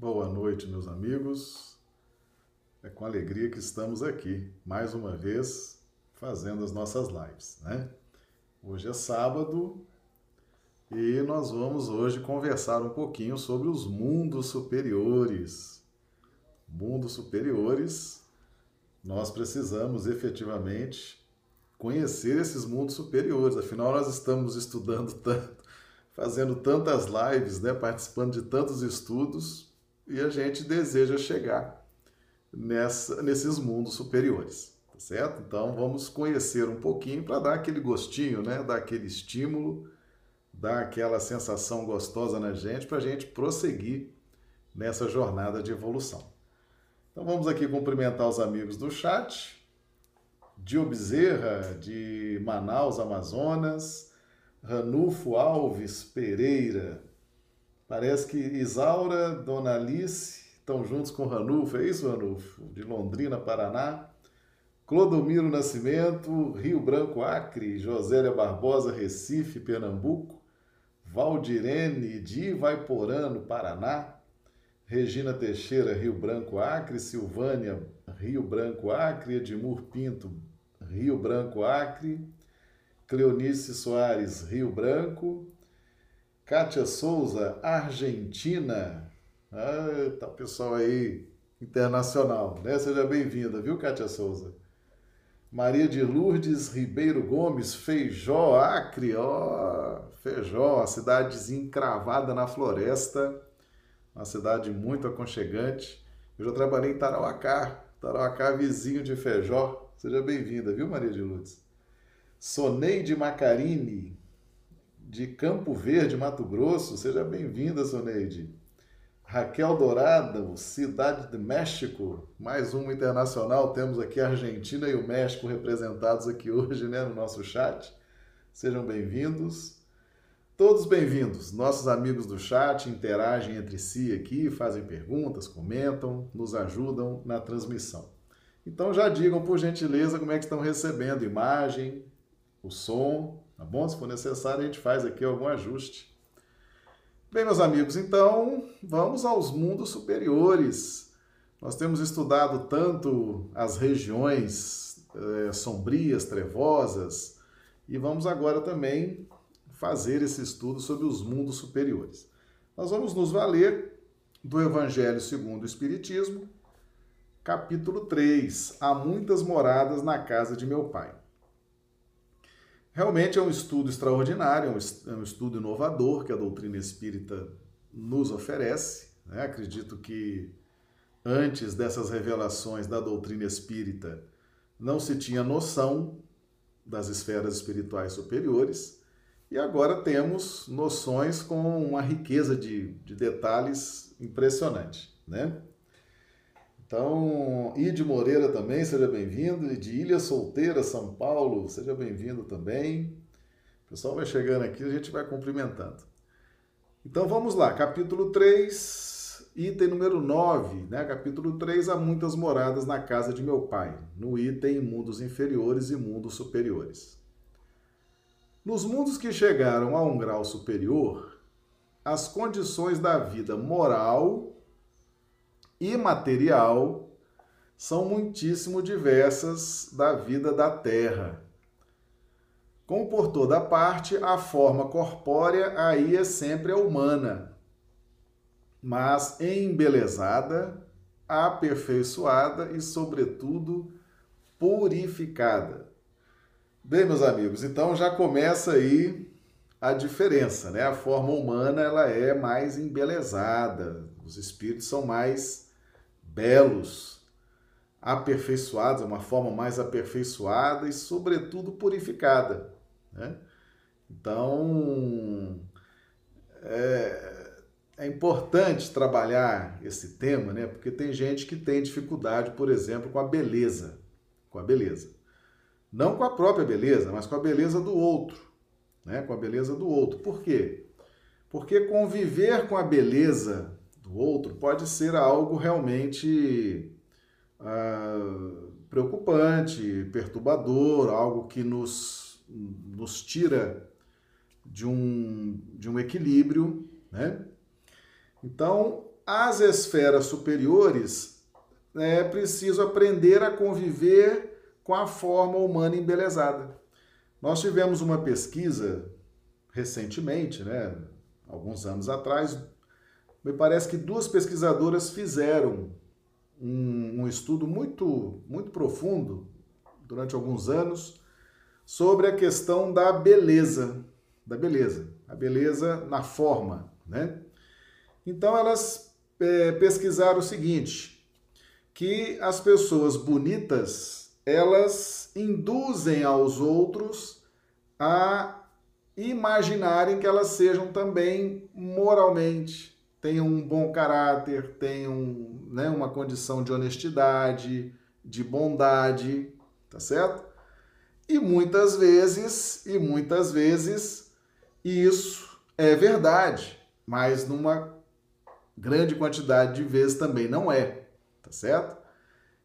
Boa noite, meus amigos. É com alegria que estamos aqui, mais uma vez, fazendo as nossas lives, né? Hoje é sábado e nós vamos hoje conversar um pouquinho sobre os mundos superiores. Mundos superiores, nós precisamos efetivamente conhecer esses mundos superiores, afinal, nós estamos estudando tanto, fazendo tantas lives, né? participando de tantos estudos e a gente deseja chegar nessa, nesses mundos superiores, tá certo? Então vamos conhecer um pouquinho para dar aquele gostinho, né? Dar aquele estímulo, dar aquela sensação gostosa na gente para a gente prosseguir nessa jornada de evolução. Então vamos aqui cumprimentar os amigos do chat. Dio Bezerra, de Manaus, Amazonas. Ranulfo Alves Pereira, Parece que Isaura, Dona Alice estão juntos com Ranulfo, é isso, Ranulfo? De Londrina, Paraná. Clodomiro Nascimento, Rio Branco, Acre. Josélia Barbosa, Recife, Pernambuco. Valdirene de Ivaiporã, Paraná. Regina Teixeira, Rio Branco, Acre. Silvânia, Rio Branco, Acre. Edmur Pinto, Rio Branco, Acre. Cleonice Soares, Rio Branco. Kátia Souza, Argentina. Ah, tá o pessoal aí internacional, né? Seja bem-vinda, viu, Kátia Souza? Maria de Lourdes Ribeiro Gomes, Feijó, Acre, ó, Feijó, cidadezinha encravada na floresta, uma cidade muito aconchegante. Eu já trabalhei em Tarauacá, Tarauacá vizinho de Feijó. Seja bem-vinda, viu, Maria de Lourdes? Soneide Macarini, de Campo Verde, Mato Grosso. Seja bem-vinda, Soneide. Raquel Dourado, Cidade de México, mais um internacional. Temos aqui a Argentina e o México representados aqui hoje né, no nosso chat. Sejam bem-vindos. Todos bem-vindos. Nossos amigos do chat interagem entre si aqui, fazem perguntas, comentam, nos ajudam na transmissão. Então já digam, por gentileza, como é que estão recebendo imagem, o som, Tá bom? Se for necessário, a gente faz aqui algum ajuste. Bem, meus amigos, então vamos aos mundos superiores. Nós temos estudado tanto as regiões é, sombrias, trevosas, e vamos agora também fazer esse estudo sobre os mundos superiores. Nós vamos nos valer do Evangelho segundo o Espiritismo, capítulo 3. Há muitas moradas na casa de meu pai. Realmente é um estudo extraordinário, é um estudo inovador que a doutrina espírita nos oferece. Né? Acredito que antes dessas revelações da doutrina espírita não se tinha noção das esferas espirituais superiores e agora temos noções com uma riqueza de, de detalhes impressionante, né? Então, Ide Moreira também, seja bem-vindo. De Ilha Solteira, São Paulo, seja bem-vindo também. O pessoal vai chegando aqui, a gente vai cumprimentando. Então vamos lá, capítulo 3, item número 9, né? Capítulo 3, há muitas moradas na casa de meu pai, no item mundos inferiores e mundos superiores. Nos mundos que chegaram a um grau superior, as condições da vida moral e material são muitíssimo diversas da vida da Terra. Como por toda parte, a forma corpórea aí é sempre a humana, mas embelezada, aperfeiçoada e, sobretudo, purificada. Bem, meus amigos, então já começa aí a diferença, né? A forma humana ela é mais embelezada, os espíritos são mais belos, aperfeiçoados, é uma forma mais aperfeiçoada e, sobretudo, purificada. Né? Então, é, é importante trabalhar esse tema, né? porque tem gente que tem dificuldade, por exemplo, com a beleza. Com a beleza. Não com a própria beleza, mas com a beleza do outro. Né? Com a beleza do outro. Por quê? Porque conviver com a beleza do outro pode ser algo realmente ah, preocupante, perturbador, algo que nos, nos tira de um, de um equilíbrio, né? Então, as esferas superiores é preciso aprender a conviver com a forma humana embelezada. Nós tivemos uma pesquisa recentemente, né, alguns anos atrás, me parece que duas pesquisadoras fizeram um, um estudo muito, muito profundo durante alguns anos sobre a questão da beleza, da beleza, a beleza na forma, né? Então elas é, pesquisaram o seguinte, que as pessoas bonitas elas induzem aos outros a imaginarem que elas sejam também moralmente, tenham um bom caráter, tenham né, uma condição de honestidade, de bondade, tá certo? E muitas vezes, e muitas vezes, isso é verdade, mas numa grande quantidade de vezes também não é, tá certo?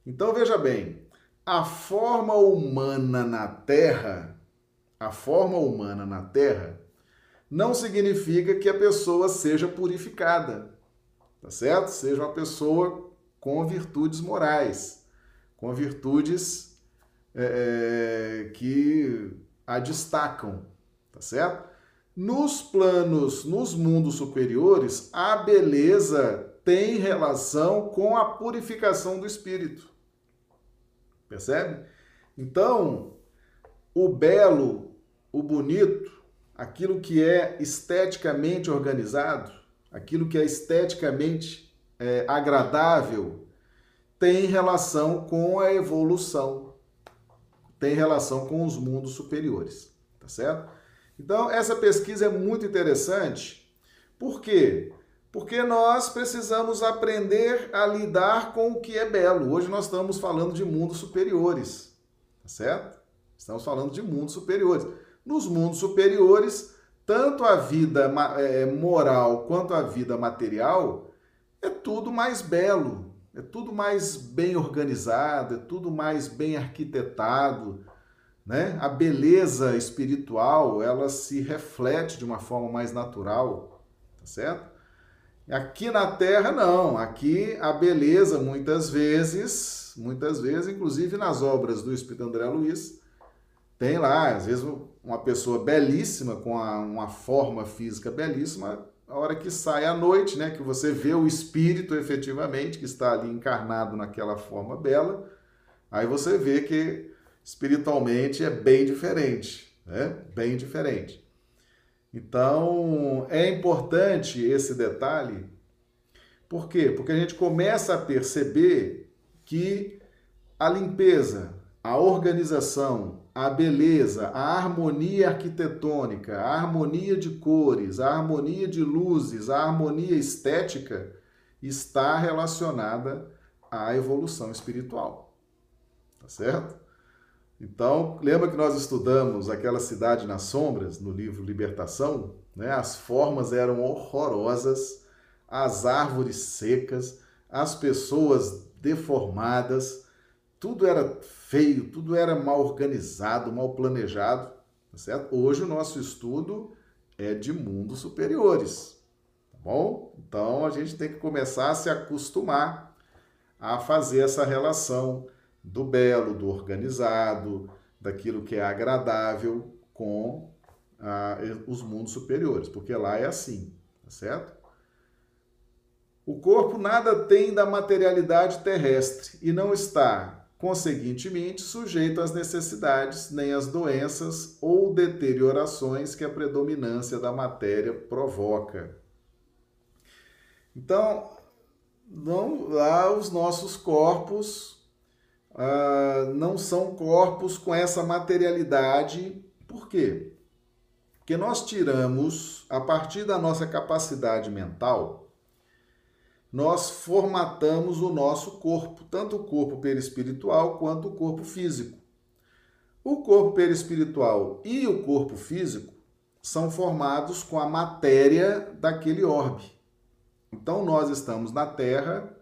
Então veja bem, a forma humana na Terra, a forma humana na Terra, não significa que a pessoa seja purificada, tá certo? Seja uma pessoa com virtudes morais, com virtudes é, é, que a destacam, tá certo? Nos planos, nos mundos superiores, a beleza tem relação com a purificação do espírito. Percebe? Então, o belo, o bonito, aquilo que é esteticamente organizado, aquilo que é esteticamente é, agradável, tem relação com a evolução, tem relação com os mundos superiores, tá certo? Então, essa pesquisa é muito interessante. Por quê? Porque nós precisamos aprender a lidar com o que é belo. Hoje nós estamos falando de mundos superiores, tá certo? Estamos falando de mundos superiores. Nos mundos superiores, tanto a vida é, moral quanto a vida material é tudo mais belo, é tudo mais bem organizado, é tudo mais bem arquitetado, né? A beleza espiritual, ela se reflete de uma forma mais natural, tá certo? Aqui na Terra não, aqui a beleza muitas vezes, muitas vezes, inclusive nas obras do Espírito André Luiz, tem lá, às vezes, uma pessoa belíssima, com a, uma forma física belíssima, a hora que sai à noite, né, que você vê o espírito efetivamente, que está ali encarnado naquela forma bela, aí você vê que espiritualmente é bem diferente, né? Bem diferente. Então, é importante esse detalhe. Por quê? Porque a gente começa a perceber que a limpeza, a organização, a beleza, a harmonia arquitetônica, a harmonia de cores, a harmonia de luzes, a harmonia estética está relacionada à evolução espiritual. Tá certo? Então, lembra que nós estudamos aquela cidade nas sombras no livro Libertação? Né? As formas eram horrorosas, as árvores secas, as pessoas deformadas, tudo era feio, tudo era mal organizado, mal planejado, tá certo? Hoje o nosso estudo é de mundos superiores, tá bom? Então a gente tem que começar a se acostumar a fazer essa relação do belo, do organizado, daquilo que é agradável com ah, os mundos superiores, porque lá é assim, tá certo? O corpo nada tem da materialidade terrestre e não está conseguintemente sujeito às necessidades, nem às doenças ou deteriorações que a predominância da matéria provoca. Então, não, lá os nossos corpos ah, não são corpos com essa materialidade. Por quê? Porque nós tiramos, a partir da nossa capacidade mental, nós formatamos o nosso corpo, tanto o corpo perispiritual quanto o corpo físico. O corpo perispiritual e o corpo físico são formados com a matéria daquele orbe. Então nós estamos na Terra,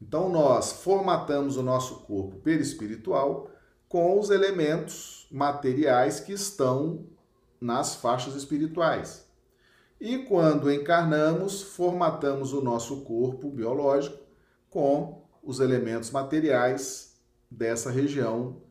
então nós formatamos o nosso corpo perispiritual com os elementos materiais que estão nas faixas espirituais. E quando encarnamos, formatamos o nosso corpo biológico com os elementos materiais dessa região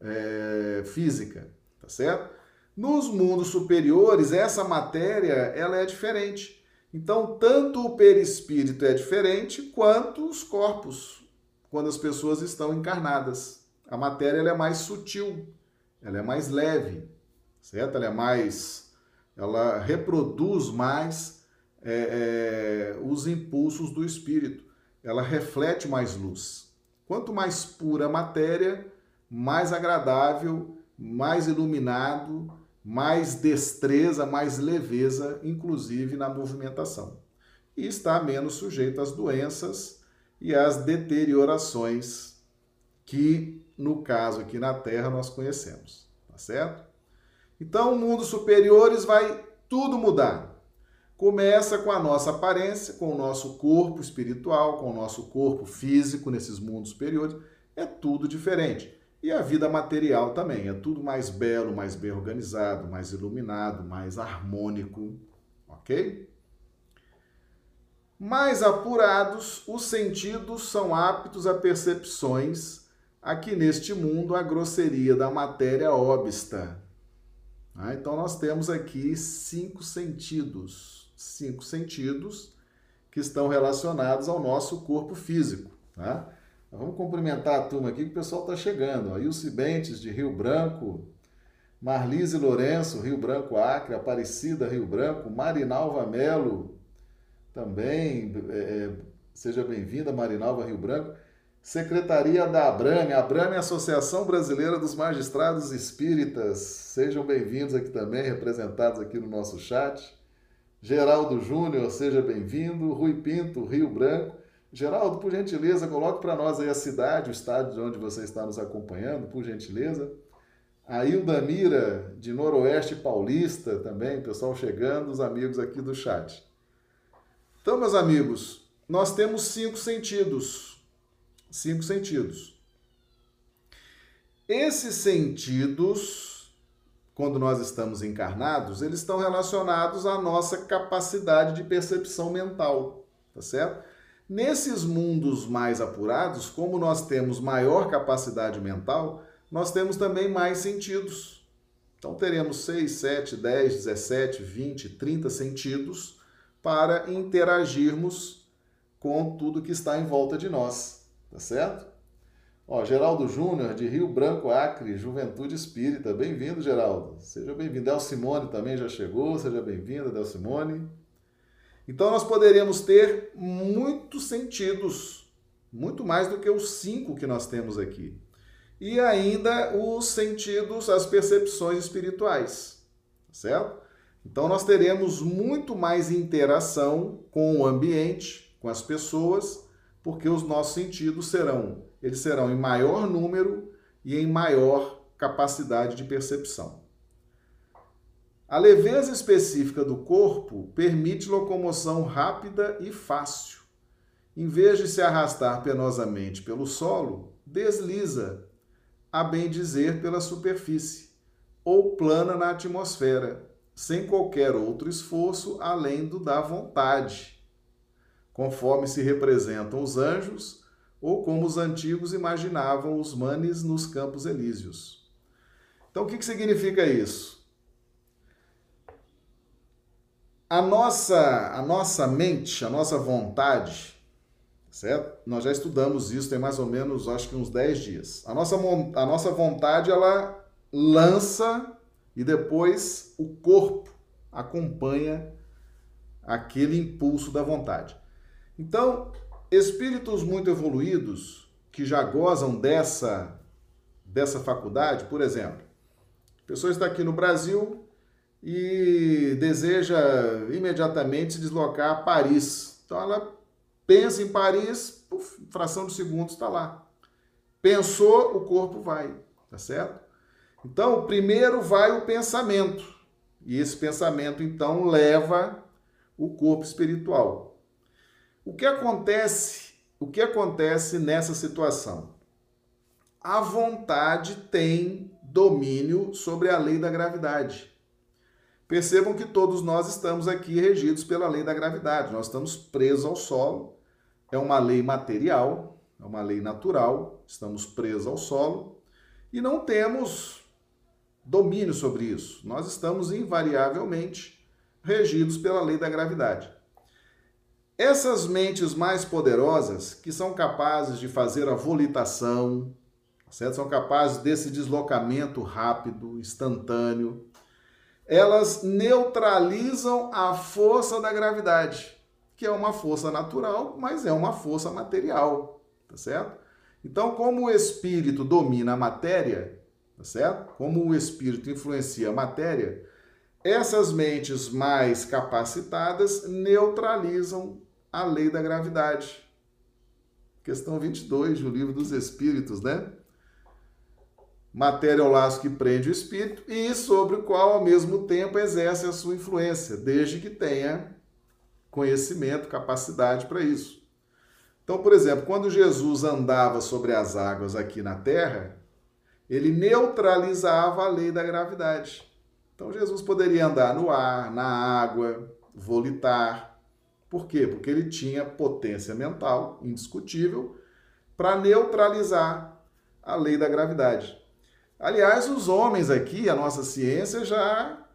é, física, tá certo? Nos mundos superiores, essa matéria ela é diferente. Então, tanto o perispírito é diferente quanto os corpos, quando as pessoas estão encarnadas. A matéria ela é mais sutil, ela é mais leve, certo? Ela é mais, ela reproduz mais é, é, os impulsos do espírito. Ela reflete mais luz. Quanto mais pura a matéria, mais agradável, mais iluminado mais destreza, mais leveza, inclusive na movimentação. E está menos sujeito às doenças e às deteriorações que, no caso aqui na Terra, nós conhecemos. Tá certo? Então, mundos superiores vai tudo mudar. Começa com a nossa aparência, com o nosso corpo espiritual, com o nosso corpo físico nesses mundos superiores. É tudo diferente. E a vida material também, é tudo mais belo, mais bem organizado, mais iluminado, mais harmônico, ok? Mais apurados, os sentidos são aptos a percepções. Aqui neste mundo, a grosseria da matéria obsta. Ah, então, nós temos aqui cinco sentidos. Cinco sentidos que estão relacionados ao nosso corpo físico. Tá? Vamos cumprimentar a turma aqui que o pessoal está chegando. Ilse Bentes, de Rio Branco, Marlise Lourenço, Rio Branco Acre, Aparecida, Rio Branco, Marinalva Melo, também, é, é seja bem-vinda, Marinalva Rio Branco. Secretaria da Abrame, Abrame Associação Brasileira dos Magistrados Espíritas, sejam bem-vindos aqui também, representados aqui no nosso chat. Geraldo Júnior, seja bem-vindo. Rui Pinto, Rio Branco. Geraldo, por gentileza, coloque para nós aí a cidade, o estado de onde você está nos acompanhando, por gentileza. A Hilda Mira, de Noroeste Paulista, também, pessoal chegando, os amigos aqui do chat. Então, meus amigos, nós temos cinco sentidos. Cinco sentidos. Esses sentidos, quando nós estamos encarnados, eles estão relacionados à nossa capacidade de percepção mental, tá certo? Nesses mundos mais apurados, como nós temos maior capacidade mental, nós temos também mais sentidos. Então teremos 6, 7, 10, 17, 20, 30 sentidos para interagirmos com tudo que está em volta de nós, tá certo? Ó, Geraldo Júnior, de Rio Branco, Acre, Juventude Espírita. Bem-vindo, Geraldo. Seja bem-vindo. Del Simone também já chegou. Seja bem-vinda, Del Simone. Então nós poderíamos ter muitos sentidos, muito mais do que os cinco que nós temos aqui. E ainda os sentidos, as percepções espirituais, certo? Então nós teremos muito mais interação com o ambiente, com as pessoas, porque os nossos sentidos serão, eles serão em maior número e em maior capacidade de percepção. A leveza específica do corpo permite locomoção rápida e fácil. Em vez de se arrastar penosamente pelo solo, desliza, a bem dizer, pela superfície, ou plana na atmosfera, sem qualquer outro esforço além do da vontade, conforme se representam os anjos ou como os antigos imaginavam os manes nos campos elíseos. Então, o que significa isso? a nossa, a nossa mente, a nossa vontade, certo? Nós já estudamos isso tem mais ou menos, acho que uns 10 dias. A nossa, a nossa vontade, ela lança e depois o corpo acompanha aquele impulso da vontade. Então, espíritos muito evoluídos que já gozam dessa dessa faculdade, por exemplo, a pessoa está aqui no Brasil, e deseja imediatamente se deslocar a Paris. Então ela pensa em Paris, puf, fração de segundos está lá. Pensou, o corpo vai, tá certo? Então, primeiro vai o pensamento. E esse pensamento então leva o corpo espiritual. O que acontece? O que acontece nessa situação? A vontade tem domínio sobre a lei da gravidade. Percebam que todos nós estamos aqui regidos pela lei da gravidade. Nós estamos presos ao solo. É uma lei material, é uma lei natural. Estamos presos ao solo e não temos domínio sobre isso. Nós estamos invariavelmente regidos pela lei da gravidade. Essas mentes mais poderosas, que são capazes de fazer a volitação, certo? são capazes desse deslocamento rápido, instantâneo, elas neutralizam a força da gravidade, que é uma força natural, mas é uma força material, tá certo? Então, como o espírito domina a matéria, tá certo? Como o espírito influencia a matéria, essas mentes mais capacitadas neutralizam a lei da gravidade. Questão 22 do livro dos Espíritos, né? Matéria é o laço que prende o espírito e sobre o qual, ao mesmo tempo, exerce a sua influência, desde que tenha conhecimento, capacidade para isso. Então, por exemplo, quando Jesus andava sobre as águas aqui na terra, ele neutralizava a lei da gravidade. Então Jesus poderia andar no ar, na água, volitar. Por quê? Porque ele tinha potência mental indiscutível para neutralizar a lei da gravidade. Aliás, os homens aqui, a nossa ciência já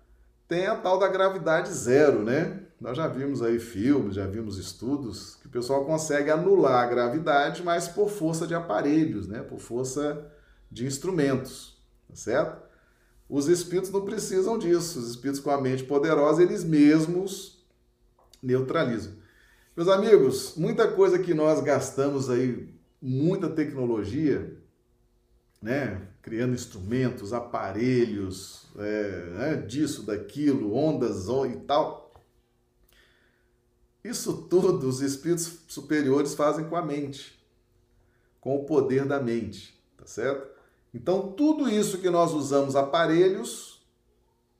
tem a tal da gravidade zero, né? Nós já vimos aí filmes, já vimos estudos que o pessoal consegue anular a gravidade, mas por força de aparelhos, né? Por força de instrumentos, tá certo? Os espíritos não precisam disso. Os espíritos com a mente poderosa, eles mesmos neutralizam. Meus amigos, muita coisa que nós gastamos aí, muita tecnologia, né? Criando instrumentos, aparelhos, é, né? disso, daquilo, ondas e tal. Isso tudo os espíritos superiores fazem com a mente, com o poder da mente, tá certo? Então, tudo isso que nós usamos aparelhos,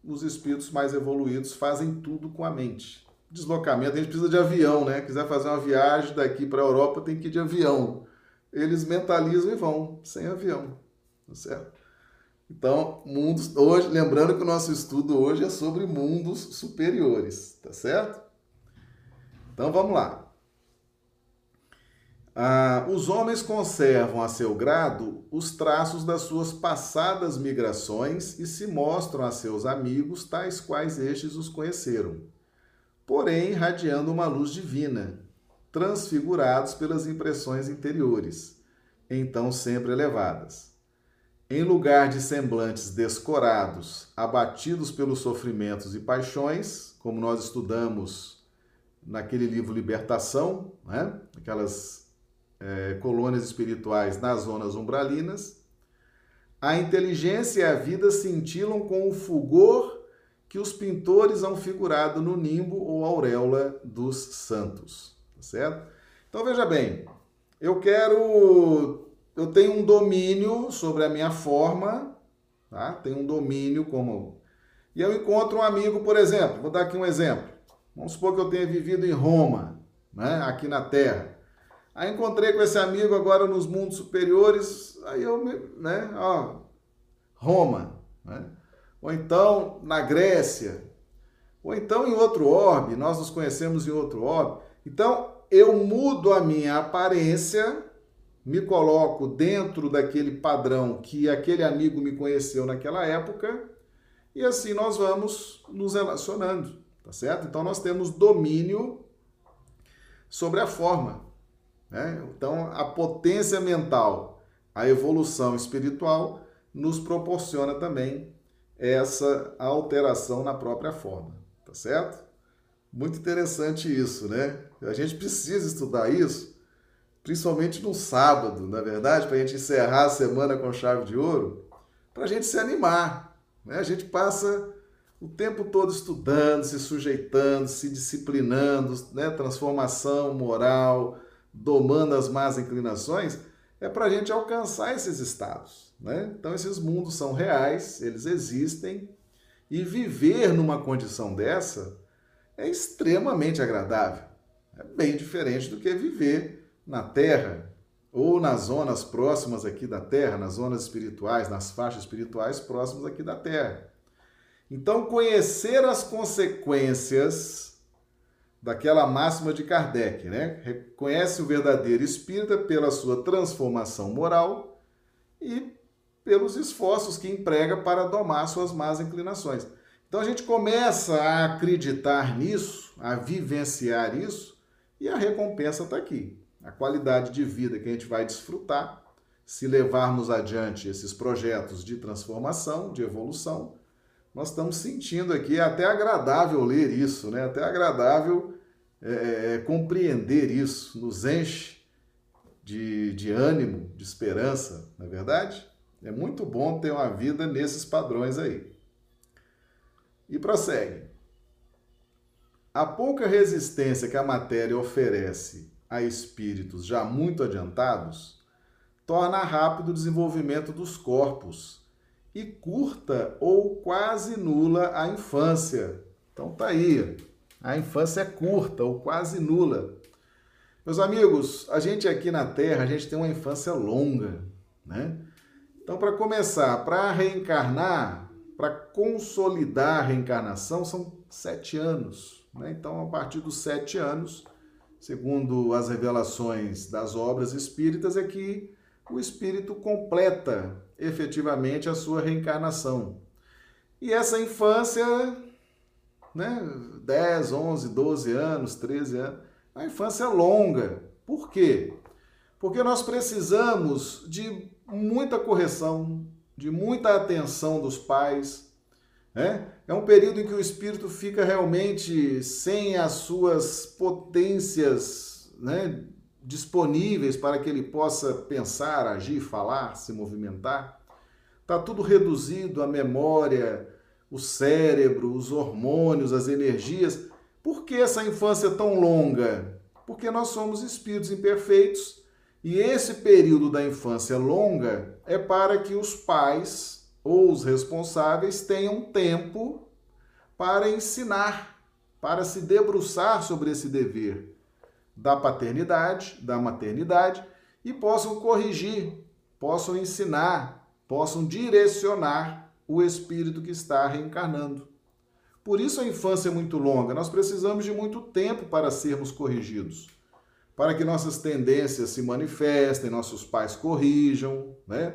os espíritos mais evoluídos fazem tudo com a mente. Deslocamento, a gente precisa de avião, né? Quiser fazer uma viagem daqui para a Europa, tem que ir de avião. Eles mentalizam e vão, sem avião, tá certo? Então, mundos, hoje, lembrando que o nosso estudo hoje é sobre mundos superiores, tá certo? Então vamos lá. Ah, os homens conservam a seu grado os traços das suas passadas migrações e se mostram a seus amigos tais quais estes os conheceram, porém irradiando uma luz divina, transfigurados pelas impressões interiores, então sempre elevadas. Em lugar de semblantes descorados, abatidos pelos sofrimentos e paixões, como nós estudamos naquele livro Libertação, né? aquelas é, colônias espirituais nas zonas umbralinas, a inteligência e a vida cintilam com o fulgor que os pintores hão figurado no nimbo ou auréola dos santos, tá certo? Então veja bem, eu quero, eu tenho um domínio sobre a minha forma, tá? Tenho um domínio como e eu encontro um amigo, por exemplo, vou dar aqui um exemplo. Vamos supor que eu tenha vivido em Roma, né, aqui na Terra. Aí encontrei com esse amigo agora nos mundos superiores, aí eu, né, ó, Roma, né? Ou então na Grécia, ou então em outro orbe, nós nos conhecemos em outro orbe. Então eu mudo a minha aparência, me coloco dentro daquele padrão que aquele amigo me conheceu naquela época, e assim nós vamos nos relacionando, tá certo? Então nós temos domínio sobre a forma. Né? Então, a potência mental, a evolução espiritual, nos proporciona também essa alteração na própria forma, tá certo? Muito interessante isso, né? A gente precisa estudar isso, principalmente no sábado, na é verdade, para a gente encerrar a semana com chave de ouro, para a gente se animar. Né? A gente passa o tempo todo estudando, se sujeitando, se disciplinando, né? transformação moral, domando as más inclinações, é para a gente alcançar esses estados. Né? Então, esses mundos são reais, eles existem, e viver numa condição dessa é extremamente agradável. É bem diferente do que viver na Terra ou nas zonas próximas aqui da Terra, nas zonas espirituais, nas faixas espirituais próximas aqui da Terra. Então, conhecer as consequências daquela máxima de Kardec, né? Reconhece o verdadeiro espírita pela sua transformação moral e pelos esforços que emprega para domar suas más inclinações. Então a gente começa a acreditar nisso, a vivenciar isso, e a recompensa está aqui. A qualidade de vida que a gente vai desfrutar se levarmos adiante esses projetos de transformação, de evolução, nós estamos sentindo aqui, é até agradável ler isso, né? até agradável é, é, é, compreender isso, nos enche de, de ânimo, de esperança, não é verdade? É muito bom ter uma vida nesses padrões aí. E prossegue. A pouca resistência que a matéria oferece a espíritos já muito adiantados torna rápido o desenvolvimento dos corpos e curta ou quase nula a infância. Então tá aí, a infância é curta ou quase nula. Meus amigos, a gente aqui na Terra, a gente tem uma infância longa, né? Então, para começar, para reencarnar, para consolidar a reencarnação, são sete anos. Né? Então, a partir dos sete anos, segundo as revelações das obras espíritas, é que o espírito completa efetivamente a sua reencarnação. E essa infância, né, 10, 11, 12 anos, 13 anos, a infância é longa. Por quê? Porque nós precisamos de muita correção, de muita atenção dos pais. Né? É um período em que o espírito fica realmente sem as suas potências né, disponíveis para que ele possa pensar, agir, falar, se movimentar. Está tudo reduzido a memória, o cérebro, os hormônios, as energias. Por que essa infância tão longa? Porque nós somos espíritos imperfeitos e esse período da infância longa é para que os pais ou os responsáveis tenham tempo para ensinar, para se debruçar sobre esse dever da paternidade, da maternidade e possam corrigir, possam ensinar, possam direcionar o espírito que está reencarnando. Por isso a infância é muito longa, nós precisamos de muito tempo para sermos corrigidos, para que nossas tendências se manifestem, nossos pais corrijam, né?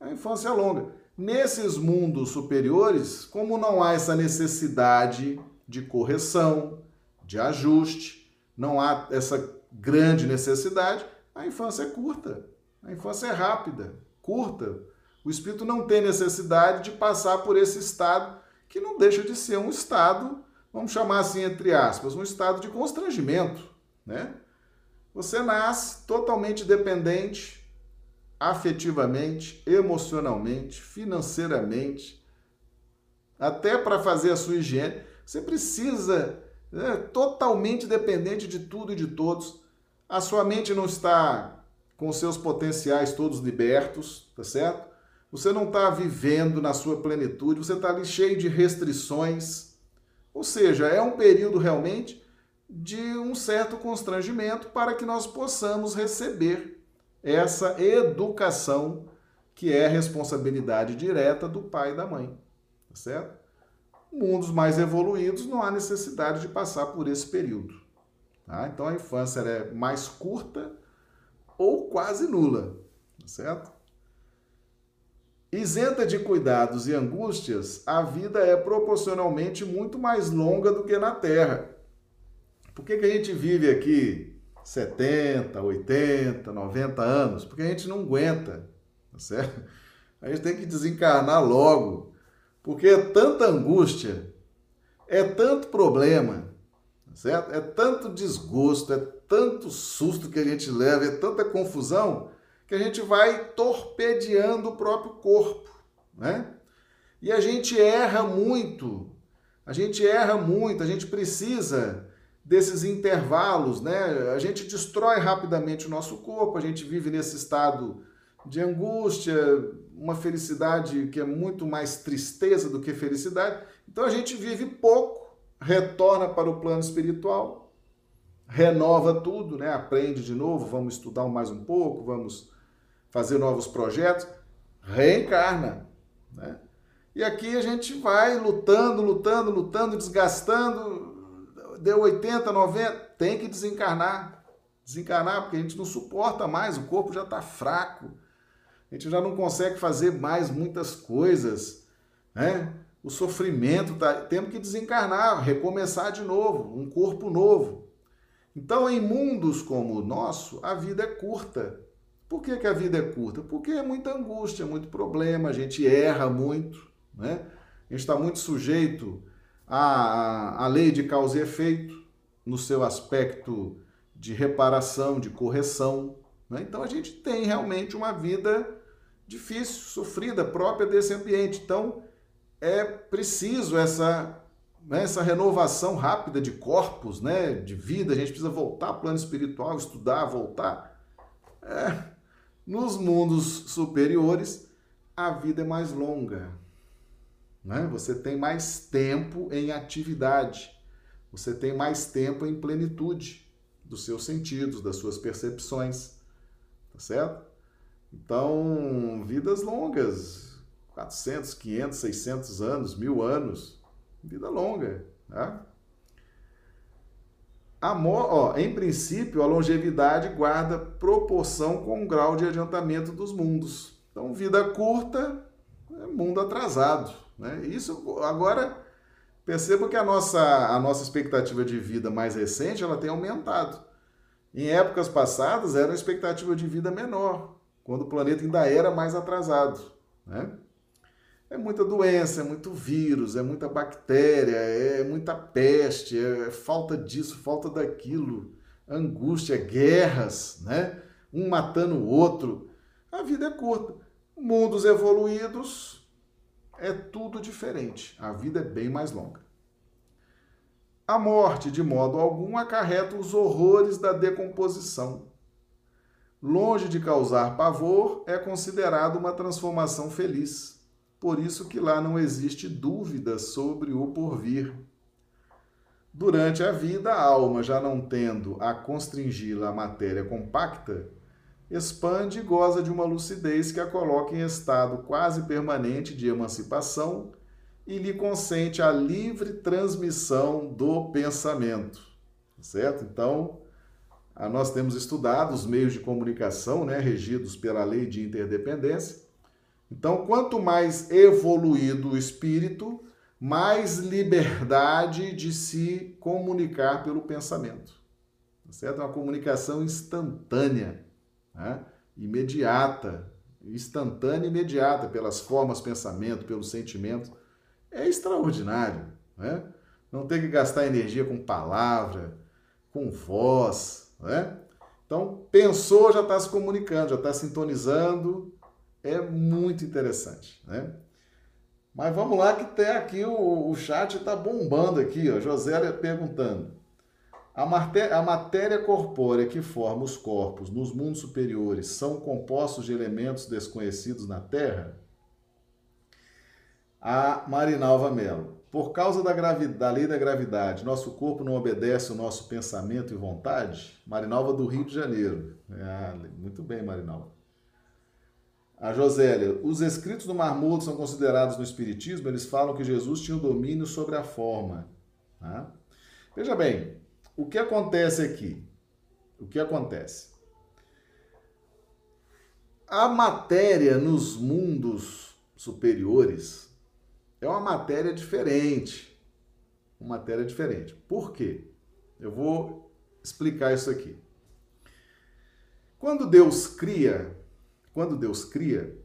A infância é longa. Nesses mundos superiores, como não há essa necessidade de correção, de ajuste, não há essa grande necessidade, a infância é curta, a infância é rápida, curta. O espírito não tem necessidade de passar por esse estado que não deixa de ser um estado, vamos chamar assim entre aspas, um estado de constrangimento, né? Você nasce totalmente dependente afetivamente, emocionalmente, financeiramente, até para fazer a sua higiene, você precisa é totalmente dependente de tudo e de todos. A sua mente não está com seus potenciais todos libertos, tá certo? Você não está vivendo na sua plenitude, você está ali cheio de restrições. Ou seja, é um período realmente de um certo constrangimento para que nós possamos receber essa educação que é responsabilidade direta do pai e da mãe, tá certo? mundos mais evoluídos não há necessidade de passar por esse período. Tá? Então a infância é mais curta ou quase nula, tá certo? Isenta de cuidados e angústias, a vida é proporcionalmente muito mais longa do que na Terra. Por que, que a gente vive aqui 70, 80, 90 anos? Porque a gente não aguenta, tá certo? A gente tem que desencarnar logo porque é tanta angústia, é tanto problema, certo? É tanto desgosto, é tanto susto que a gente leva, é tanta confusão que a gente vai torpedeando o próprio corpo, né? E a gente erra muito. A gente erra muito, a gente precisa desses intervalos, né? A gente destrói rapidamente o nosso corpo, a gente vive nesse estado de angústia, uma felicidade que é muito mais tristeza do que felicidade. Então a gente vive pouco, retorna para o plano espiritual, renova tudo, né? aprende de novo, vamos estudar mais um pouco, vamos fazer novos projetos, reencarna. Né? E aqui a gente vai lutando, lutando, lutando, desgastando. Deu 80, 90, tem que desencarnar. Desencarnar porque a gente não suporta mais, o corpo já está fraco. A gente já não consegue fazer mais muitas coisas, né? O sofrimento tá, temos que desencarnar, recomeçar de novo, um corpo novo. Então, em mundos como o nosso, a vida é curta. Por que, que a vida é curta? Porque é muita angústia, muito problema, a gente erra muito, né? A gente está muito sujeito à, à lei de causa e efeito, no seu aspecto de reparação, de correção. Né? Então a gente tem realmente uma vida difícil, sofrida, própria desse ambiente. Então é preciso essa, né, essa renovação rápida de corpos, né, de vida. A gente precisa voltar ao plano espiritual, estudar, voltar. É, nos mundos superiores, a vida é mais longa. Né? Você tem mais tempo em atividade, você tem mais tempo em plenitude dos seus sentidos, das suas percepções, tá certo? Então, vidas longas, 400, 500, 600 anos, mil anos, vida longa, tá? A, ó, em princípio, a longevidade guarda proporção com o grau de adiantamento dos mundos. Então, vida curta, é mundo atrasado. Né? Isso agora perceba que a nossa, a nossa expectativa de vida mais recente ela tem aumentado. Em épocas passadas era uma expectativa de vida menor, quando o planeta ainda era mais atrasado. Né? É muita doença, é muito vírus, é muita bactéria, é muita peste, é falta disso, falta daquilo, angústia, guerras, né? um matando o outro. A vida é curta. Mundos evoluídos, é tudo diferente. A vida é bem mais longa. A morte, de modo algum, acarreta os horrores da decomposição. Longe de causar pavor, é considerado uma transformação feliz. Por isso que lá não existe dúvida sobre o porvir. Durante a vida, a alma, já não tendo a constringi-la à matéria compacta, expande e goza de uma lucidez que a coloca em estado quase permanente de emancipação e lhe consente a livre transmissão do pensamento. Certo? Então, nós temos estudado os meios de comunicação, né, regidos pela lei de interdependência. Então, quanto mais evoluído o espírito, mais liberdade de se comunicar pelo pensamento. Certo? É uma comunicação instantânea né? imediata, instantânea e imediata, pelas formas, pensamento, pelo sentimento, é extraordinário. Né? Não tem que gastar energia com palavra, com voz. Né? Então, pensou, já está se comunicando, já está sintonizando. É muito interessante. Né? Mas vamos lá que tem aqui o, o chat está bombando aqui, ó. Josélia perguntando. A matéria, a matéria corpórea que forma os corpos nos mundos superiores são compostos de elementos desconhecidos na Terra? A Marinalva Mello. Por causa da, da lei da gravidade, nosso corpo não obedece ao nosso pensamento e vontade? Marinalva do Rio de Janeiro. Ah, muito bem, Marinalva. A Josélia, os escritos do Mar Morto são considerados no Espiritismo, eles falam que Jesus tinha o domínio sobre a forma. Tá? Veja bem, o que acontece aqui? O que acontece? A matéria nos mundos superiores é uma matéria diferente. Uma matéria diferente. Por quê? Eu vou explicar isso aqui. Quando Deus cria, quando Deus cria,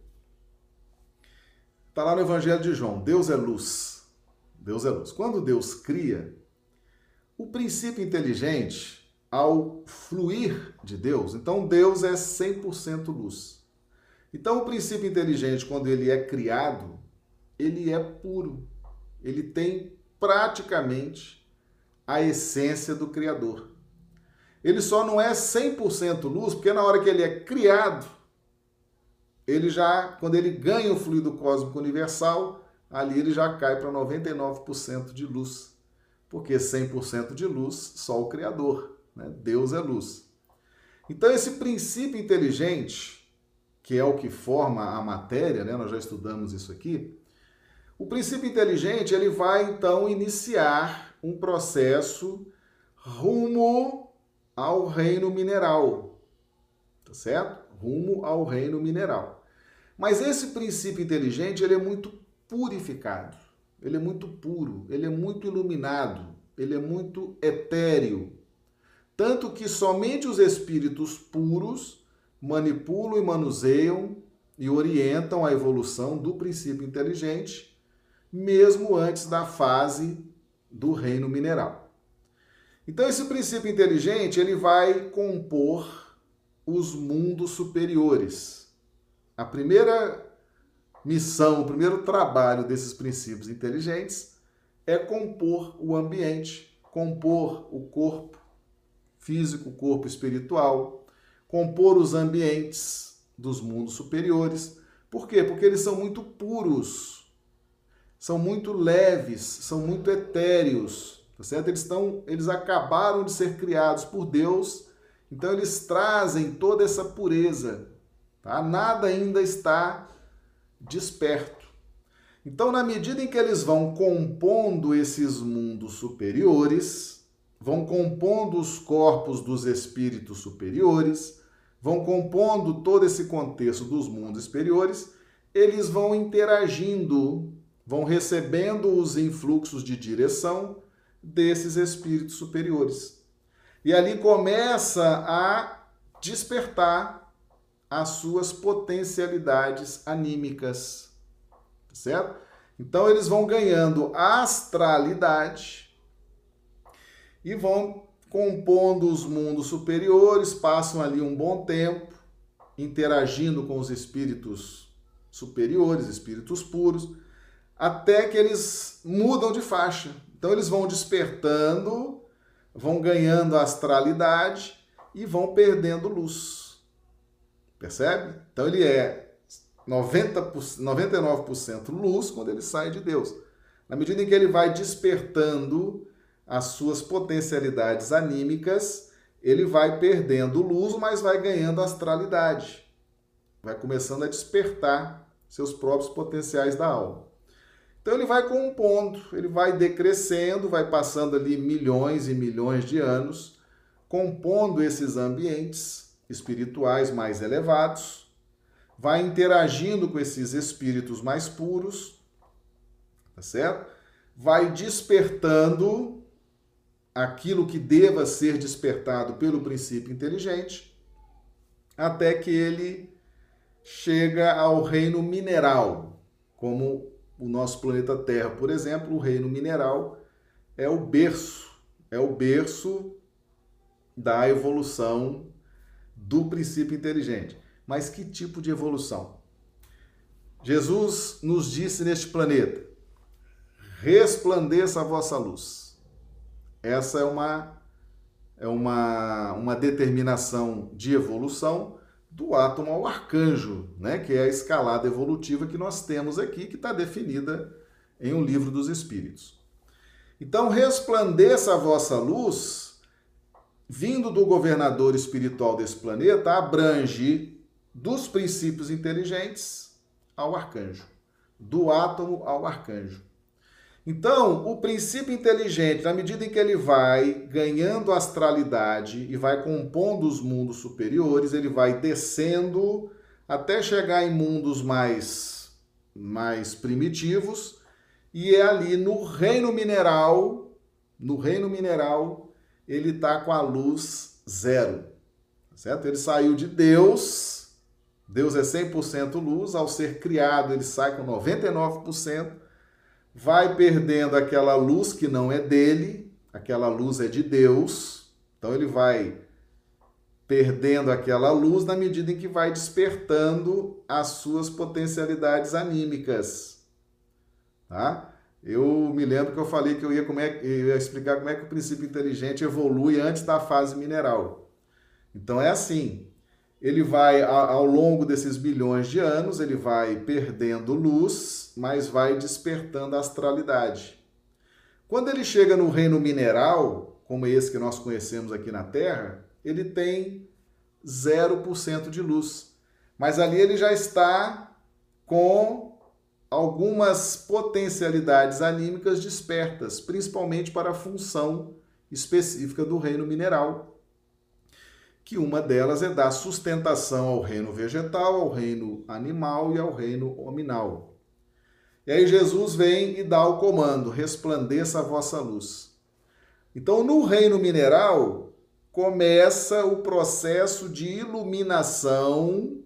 está lá no Evangelho de João, Deus é luz. Deus é luz. Quando Deus cria, o princípio inteligente, ao fluir de Deus, então Deus é 100% luz. Então o princípio inteligente, quando ele é criado, ele é puro. Ele tem praticamente a essência do Criador. Ele só não é 100% luz, porque na hora que ele é criado, ele já, quando ele ganha o fluido cósmico universal, ali ele já cai para 99% de luz porque 100% de luz, só o Criador, né? Deus é luz. Então, esse princípio inteligente, que é o que forma a matéria, né? nós já estudamos isso aqui, O princípio inteligente ele vai então iniciar um processo rumo ao reino mineral, tá certo? Rumo ao reino mineral. Mas esse princípio inteligente ele é muito purificado, ele é muito puro, ele é muito iluminado, ele é muito etéreo, tanto que somente os espíritos puros manipulam e manuseiam e orientam a evolução do princípio inteligente, mesmo antes da fase do reino mineral. Então esse princípio inteligente, ele vai compor os mundos superiores. A primeira missão, o primeiro trabalho desses princípios inteligentes é compor o ambiente, compor o corpo físico, corpo espiritual, compor os ambientes dos mundos superiores. Por quê? Porque eles são muito puros, são muito leves, são muito etéreos, tá certo? Eles estão, eles acabaram de ser criados por Deus, então eles trazem toda essa pureza, tá? Nada ainda está desperto. Então, na medida em que eles vão compondo esses mundos superiores, vão compondo os corpos dos espíritos superiores, vão compondo todo esse contexto dos mundos superiores, eles vão interagindo, vão recebendo os influxos de direção desses espíritos superiores. E ali começa a despertar as suas potencialidades anímicas, certo? Então eles vão ganhando astralidade, e vão compondo os mundos superiores, passam ali um bom tempo interagindo com os espíritos superiores, espíritos puros, até que eles mudam de faixa. Então eles vão despertando, vão ganhando astralidade e vão perdendo luz. Percebe? Então ele é 90%, 99% luz quando ele sai de Deus. Na medida em que ele vai despertando as suas potencialidades anímicas, ele vai perdendo luz, mas vai ganhando astralidade. Vai começando a despertar seus próprios potenciais da alma. Então ele vai compondo, ele vai decrescendo, vai passando ali milhões e milhões de anos, compondo esses ambientes espirituais mais elevados, vai interagindo com esses espíritos mais puros, tá certo? Vai despertando aquilo que deva ser despertado pelo princípio inteligente, até que ele chega ao reino mineral, como o nosso planeta Terra, por exemplo, o reino mineral é o berço, é o berço da evolução do princípio inteligente. Mas que tipo de evolução? Jesus nos disse neste planeta: resplandeça a vossa luz. Essa é uma, é uma, uma determinação de evolução do átomo ao arcanjo, né? que é a escalada evolutiva que nós temos aqui, que está definida em um livro dos Espíritos. Então, resplandeça a vossa luz, vindo do governador espiritual desse planeta, abrange dos princípios inteligentes ao arcanjo, do átomo ao arcanjo. Então, o princípio inteligente, na medida em que ele vai ganhando astralidade e vai compondo os mundos superiores, ele vai descendo até chegar em mundos mais, mais primitivos, e é ali no reino mineral, no reino mineral, ele está com a luz zero, certo? Ele saiu de Deus, Deus é 100% luz, ao ser criado ele sai com 99%, vai perdendo aquela luz que não é dele, aquela luz é de Deus. Então ele vai perdendo aquela luz na medida em que vai despertando as suas potencialidades anímicas. Tá? Eu me lembro que eu falei que eu ia, como é, eu ia explicar como é que o princípio inteligente evolui antes da fase mineral. Então é assim, ele vai, ao longo desses bilhões de anos, ele vai perdendo luz, mas vai despertando a astralidade. Quando ele chega no reino mineral, como esse que nós conhecemos aqui na Terra, ele tem 0% de luz. Mas ali ele já está com algumas potencialidades anímicas despertas, principalmente para a função específica do reino mineral, que uma delas é dar sustentação ao reino vegetal, ao reino animal e ao reino hominal. E aí Jesus vem e dá o comando: resplandeça a vossa luz. Então, no reino mineral, começa o processo de iluminação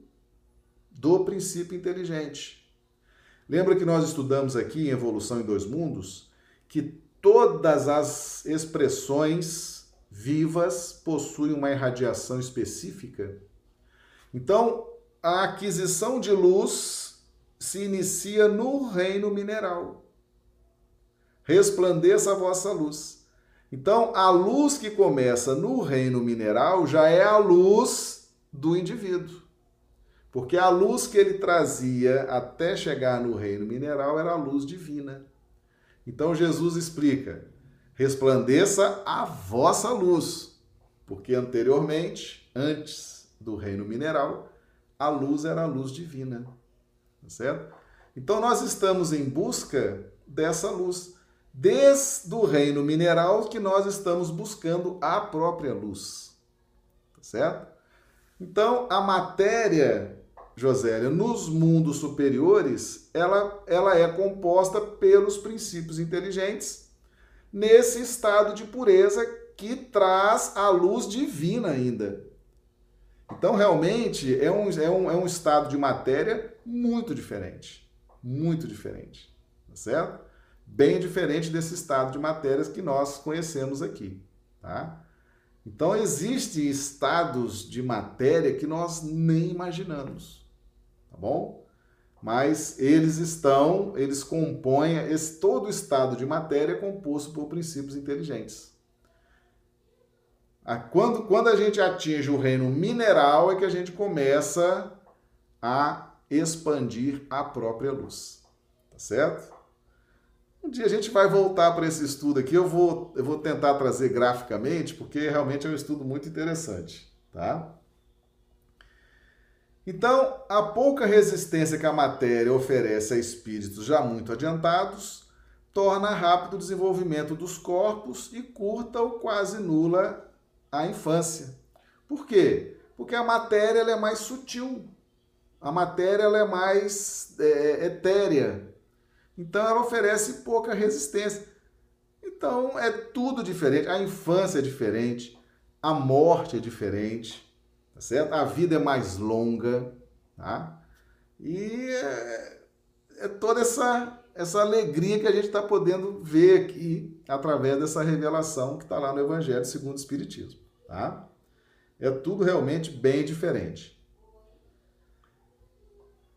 do princípio inteligente. Lembra que nós estudamos aqui em Evolução em Dois Mundos que todas as expressões vivas possuem uma irradiação específica? Então, a aquisição de luz se inicia no reino mineral. Resplandeça a vossa luz. Então, a luz que começa no reino mineral já é a luz do indivíduo. Porque a luz que ele trazia até chegar no reino mineral era a luz divina. Então, Jesus explica: resplandeça a vossa luz. Porque anteriormente, antes do reino mineral, a luz era a luz divina certo? Então nós estamos em busca dessa luz. Desde o reino mineral que nós estamos buscando a própria luz. Tá certo? Então a matéria, Josélia, nos mundos superiores, ela, ela é composta pelos princípios inteligentes nesse estado de pureza que traz a luz divina ainda. Então, realmente, é um, é um, é um estado de matéria muito diferente. Muito diferente. Tá certo? Bem diferente desse estado de matérias que nós conhecemos aqui. Tá? Então, existem estados de matéria que nós nem imaginamos. Bom? Mas eles estão, eles compõem, esse, todo o estado de matéria composto por princípios inteligentes. Quando, quando a gente atinge o reino mineral é que a gente começa a expandir a própria luz. Tá certo? Um dia a gente vai voltar para esse estudo aqui, eu vou, eu vou tentar trazer graficamente, porque realmente é um estudo muito interessante, tá? Então, a pouca resistência que a matéria oferece a espíritos já muito adiantados torna rápido o desenvolvimento dos corpos e curta ou quase nula a infância. Por quê? Porque a matéria é mais sutil, a matéria é mais é, etérea, então ela oferece pouca resistência. Então é tudo diferente, a infância é diferente, a morte é diferente, tá certo? A vida é mais longa, tá? E é, é toda essa essa alegria que a gente está podendo ver aqui através dessa revelação que está lá no Evangelho segundo o Espiritismo tá? É tudo realmente bem diferente.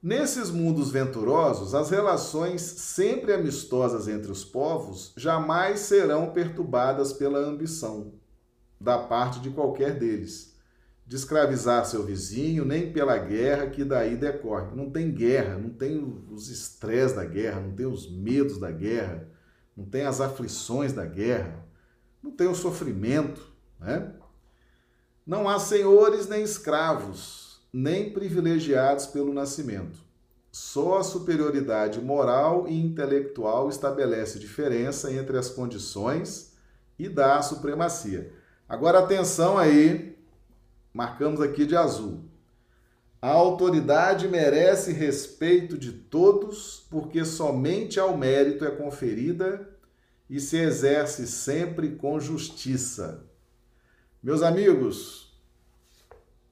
Nesses mundos venturosos, as relações sempre amistosas entre os povos jamais serão perturbadas pela ambição da parte de qualquer deles, de escravizar seu vizinho, nem pela guerra que daí decorre. Não tem guerra, não tem os estresses da guerra, não tem os medos da guerra, não tem as aflições da guerra, não tem o sofrimento, né? Não há senhores nem escravos, nem privilegiados pelo nascimento. Só a superioridade moral e intelectual estabelece diferença entre as condições e dá a supremacia. Agora atenção aí, marcamos aqui de azul. A autoridade merece respeito de todos, porque somente ao mérito é conferida e se exerce sempre com justiça. Meus amigos,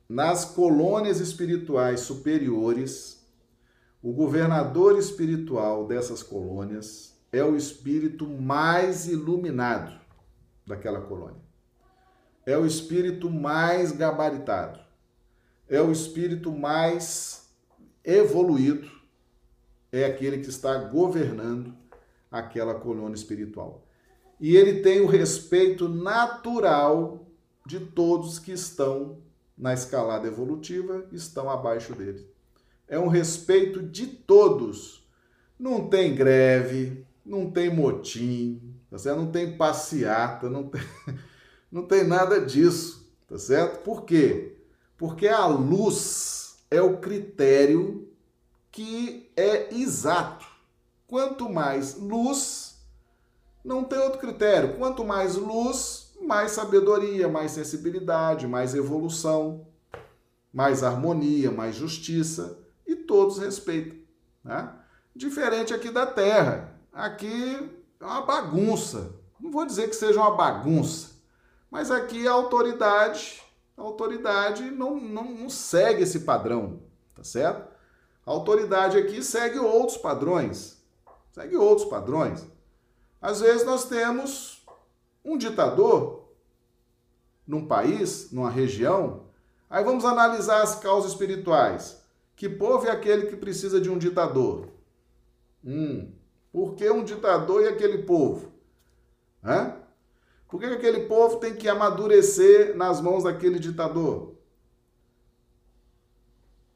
nas colônias espirituais superiores, o governador espiritual dessas colônias é o espírito mais iluminado daquela colônia. É o espírito mais gabaritado. É o espírito mais evoluído. É aquele que está governando aquela colônia espiritual. E ele tem o respeito natural de todos que estão na escalada evolutiva, estão abaixo dele. É um respeito de todos. Não tem greve, não tem motim, tá não tem passeata, não tem, não tem nada disso, tá certo? Por quê? Porque a luz é o critério que é exato quanto mais luz, não tem outro critério. Quanto mais luz, mais sabedoria, mais sensibilidade, mais evolução, mais harmonia, mais justiça e todos respeitam. Né? Diferente aqui da Terra. Aqui é uma bagunça. Não vou dizer que seja uma bagunça, mas aqui a autoridade, a autoridade não, não, não segue esse padrão, tá certo? A autoridade aqui segue outros padrões. Segue outros padrões. Às vezes nós temos um ditador num país, numa região, aí vamos analisar as causas espirituais. Que povo é aquele que precisa de um ditador? Hum, por que um ditador e aquele povo? Hã? Por que aquele povo tem que amadurecer nas mãos daquele ditador?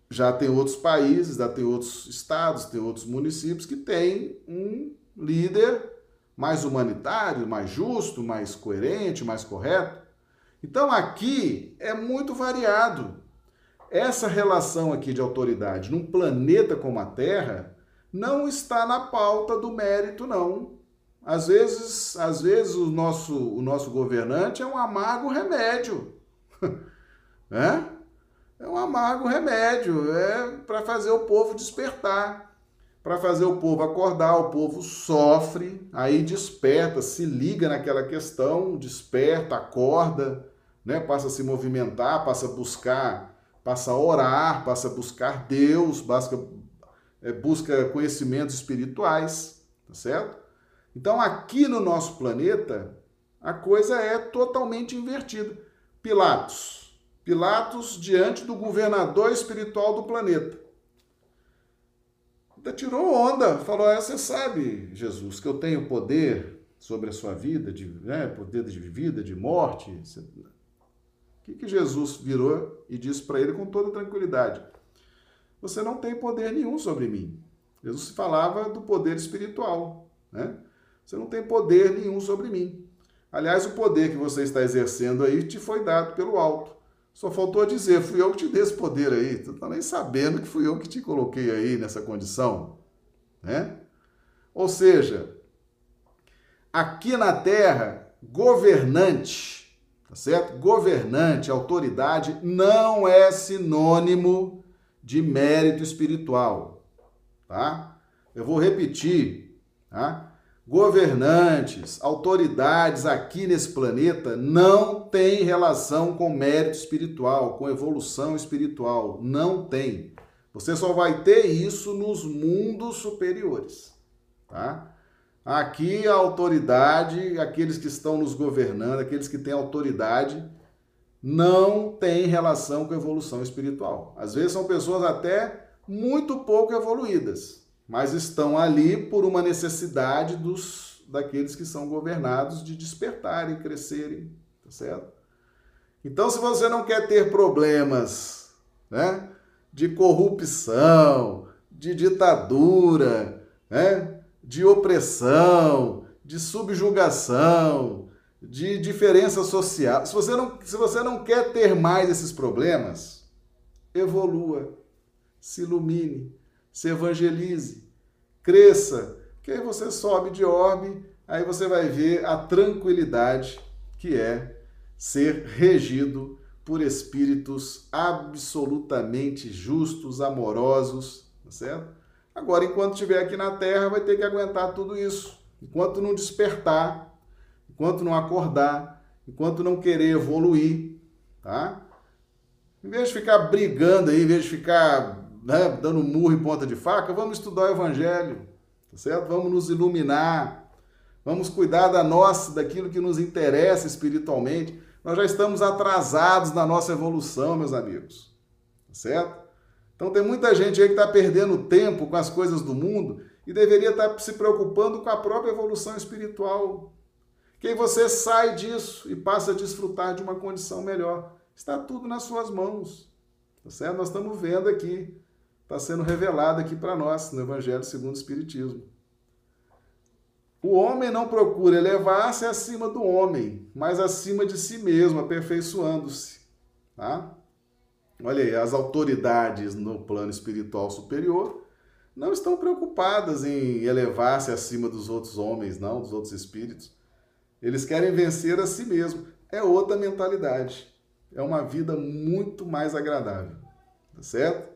Já tem outros países, já tem outros estados, tem outros municípios que têm um líder mais humanitário, mais justo, mais coerente, mais correto. Então aqui é muito variado. Essa relação aqui de autoridade num planeta como a Terra não está na pauta do mérito, não. Às vezes, às vezes o nosso, o nosso governante é um amargo remédio. é? É um amargo remédio, é para fazer o povo despertar, para fazer o povo acordar, o povo sofre, aí desperta, se liga naquela questão, desperta, acorda, né? passa a se movimentar, passa a buscar, passa a orar, passa a buscar Deus, busca, é, busca conhecimentos espirituais, tá certo? Então, aqui no nosso planeta, a coisa é totalmente invertida. Pilatos. Pilatos diante do governador espiritual do planeta. Ainda tirou onda, falou: é, Você sabe, Jesus, que eu tenho poder sobre a sua vida, de, né, poder de vida, de morte. O que, que Jesus virou e disse para ele com toda tranquilidade? você não tem poder nenhum sobre mim. Jesus falava do poder espiritual, né? Você não tem poder nenhum sobre mim. Aliás, o poder que você está exercendo aí te foi dado pelo alto. Só faltou dizer, fui eu que te dei esse poder aí. Tu está nem sabendo que fui eu que te coloquei aí nessa condição, né? Ou seja, aqui na Terra, governante, tá certo? Governante, autoridade, não é sinônimo de mérito espiritual, tá? Eu vou repetir, tá? Governantes, autoridades aqui nesse planeta não têm relação com mérito espiritual, com evolução espiritual, não tem. Você só vai ter isso nos mundos superiores, tá? Aqui a autoridade, aqueles que estão nos governando, aqueles que têm autoridade, não tem relação com evolução espiritual. Às vezes são pessoas até muito pouco evoluídas, mas estão ali por uma necessidade dos daqueles que são governados de despertarem, crescerem, tá certo? Então, se você não quer ter problemas, né, de corrupção, de ditadura, né, de opressão, de subjugação, de diferença social. Se você não, se você não quer ter mais esses problemas, evolua, se ilumine, se evangelize, cresça, que aí você sobe de orbe, aí você vai ver a tranquilidade que é ser regido por espíritos absolutamente justos, amorosos, tá certo? Agora, enquanto estiver aqui na Terra, vai ter que aguentar tudo isso. Enquanto não despertar, enquanto não acordar, enquanto não querer evoluir, tá? Em vez de ficar brigando aí, em vez de ficar né, dando murro em ponta de faca, vamos estudar o Evangelho, tá certo? Vamos nos iluminar, vamos cuidar da nossa, daquilo que nos interessa espiritualmente. Nós já estamos atrasados na nossa evolução, meus amigos, tá certo? Então tem muita gente aí que está perdendo tempo com as coisas do mundo e deveria estar tá se preocupando com a própria evolução espiritual, que aí você sai disso e passa a desfrutar de uma condição melhor. Está tudo nas suas mãos. Tá certo? Nós estamos vendo aqui. Está sendo revelado aqui para nós no Evangelho segundo o Espiritismo. O homem não procura elevar-se acima do homem, mas acima de si mesmo, aperfeiçoando-se. Tá? Olha aí, as autoridades no plano espiritual superior não estão preocupadas em elevar-se acima dos outros homens, não, dos outros espíritos. Eles querem vencer a si mesmo. É outra mentalidade. É uma vida muito mais agradável. Tá certo?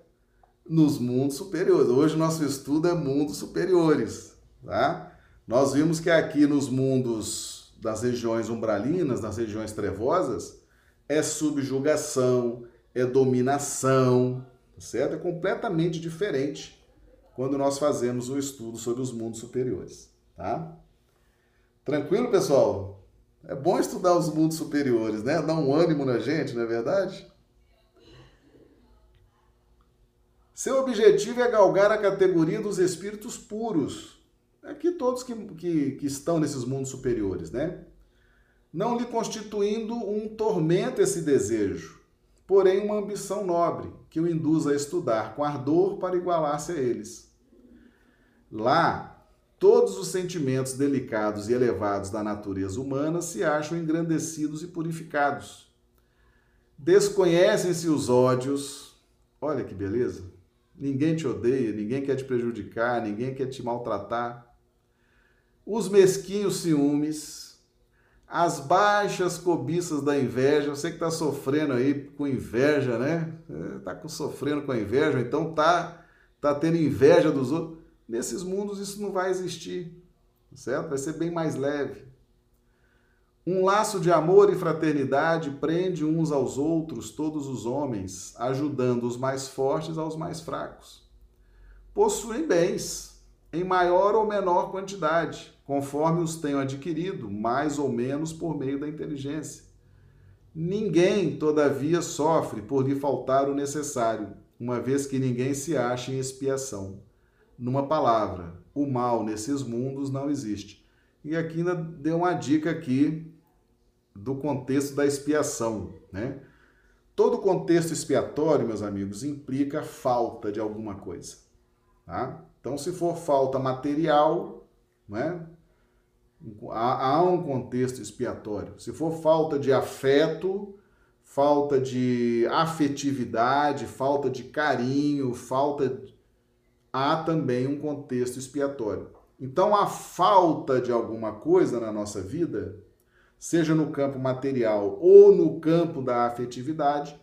Nos mundos superiores. Hoje nosso estudo é mundos superiores, tá? Nós vimos que aqui nos mundos das regiões umbralinas, nas regiões trevosas, é subjugação, é dominação, tá certo? É completamente diferente quando nós fazemos o estudo sobre os mundos superiores, tá? Tranquilo, pessoal? É bom estudar os mundos superiores, né? Dá um ânimo na gente, não é verdade? Seu objetivo é galgar a categoria dos espíritos puros. Aqui todos que, que, que estão nesses mundos superiores, né? Não lhe constituindo um tormento esse desejo, porém uma ambição nobre, que o induz a estudar com ardor para igualar-se a eles. Lá, todos os sentimentos delicados e elevados da natureza humana se acham engrandecidos e purificados. Desconhecem-se os ódios. Olha que beleza! Ninguém te odeia, ninguém quer te prejudicar, ninguém quer te maltratar. Os mesquinhos ciúmes, as baixas cobiças da inveja. Você que está sofrendo aí com inveja, né? Está é, sofrendo com a inveja, então tá, tá tendo inveja dos outros Nesses mundos isso não vai existir, certo? Vai ser bem mais leve. Um laço de amor e fraternidade prende uns aos outros todos os homens, ajudando os mais fortes aos mais fracos. Possuem bens, em maior ou menor quantidade, conforme os tenham adquirido, mais ou menos por meio da inteligência. Ninguém, todavia, sofre por lhe faltar o necessário, uma vez que ninguém se acha em expiação numa palavra, o mal nesses mundos não existe. E aqui ainda deu uma dica aqui do contexto da expiação, né? Todo contexto expiatório, meus amigos, implica falta de alguma coisa, tá? Então, se for falta material, né? Há, um contexto expiatório. Se for falta de afeto, falta de afetividade, falta de carinho, falta há também um contexto expiatório. Então, a falta de alguma coisa na nossa vida, seja no campo material ou no campo da afetividade,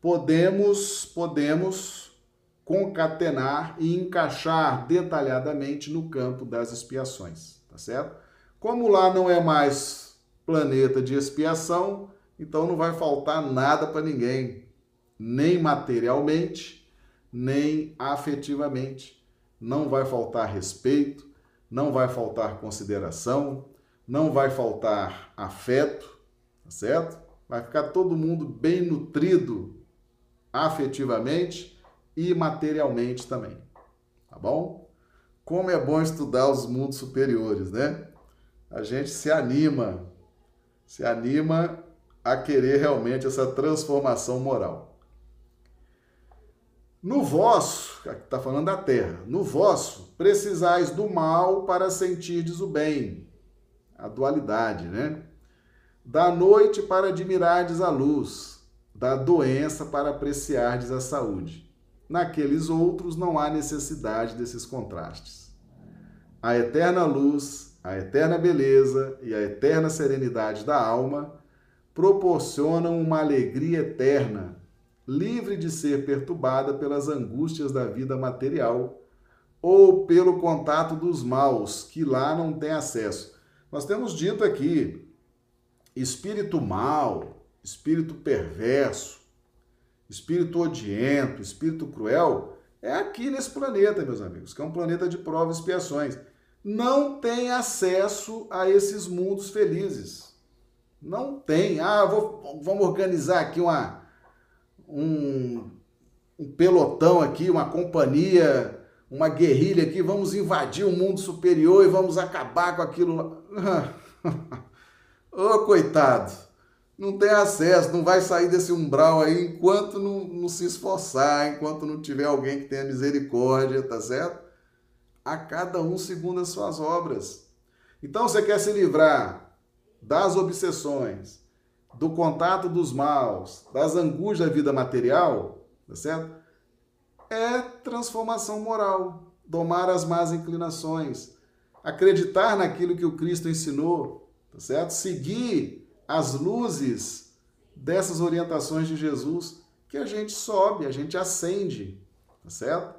podemos podemos concatenar e encaixar detalhadamente no campo das expiações, tá certo? Como lá não é mais planeta de expiação, então não vai faltar nada para ninguém, nem materialmente, nem afetivamente. Não vai faltar respeito, não vai faltar consideração, não vai faltar afeto, tá certo? Vai ficar todo mundo bem nutrido afetivamente e materialmente também, tá bom? Como é bom estudar os mundos superiores, né? A gente se anima, se anima a querer realmente essa transformação moral. No vosso, está falando da terra, no vosso precisais do mal para sentirdes o bem, a dualidade, né? Da noite para admirardes a luz, da doença para apreciardes a saúde. Naqueles outros não há necessidade desses contrastes. A eterna luz, a eterna beleza e a eterna serenidade da alma proporcionam uma alegria eterna livre de ser perturbada pelas angústias da vida material ou pelo contato dos maus, que lá não tem acesso. Nós temos dito aqui: espírito mau, espírito perverso, espírito odiento, espírito cruel, é aqui nesse planeta, meus amigos, que é um planeta de provas e expiações. Não tem acesso a esses mundos felizes. Não tem. Ah, vou, vamos organizar aqui uma um, um pelotão aqui, uma companhia, uma guerrilha aqui, vamos invadir o mundo superior e vamos acabar com aquilo. Ô, oh, coitado, não tem acesso, não vai sair desse umbral aí enquanto não, não se esforçar, enquanto não tiver alguém que tenha misericórdia, tá certo? A cada um segundo as suas obras. Então, você quer se livrar das obsessões, do contato dos maus, das angústias da vida material, tá certo? É transformação moral. domar as más inclinações, acreditar naquilo que o Cristo ensinou, tá certo? Seguir as luzes dessas orientações de Jesus, que a gente sobe, a gente acende, tá certo?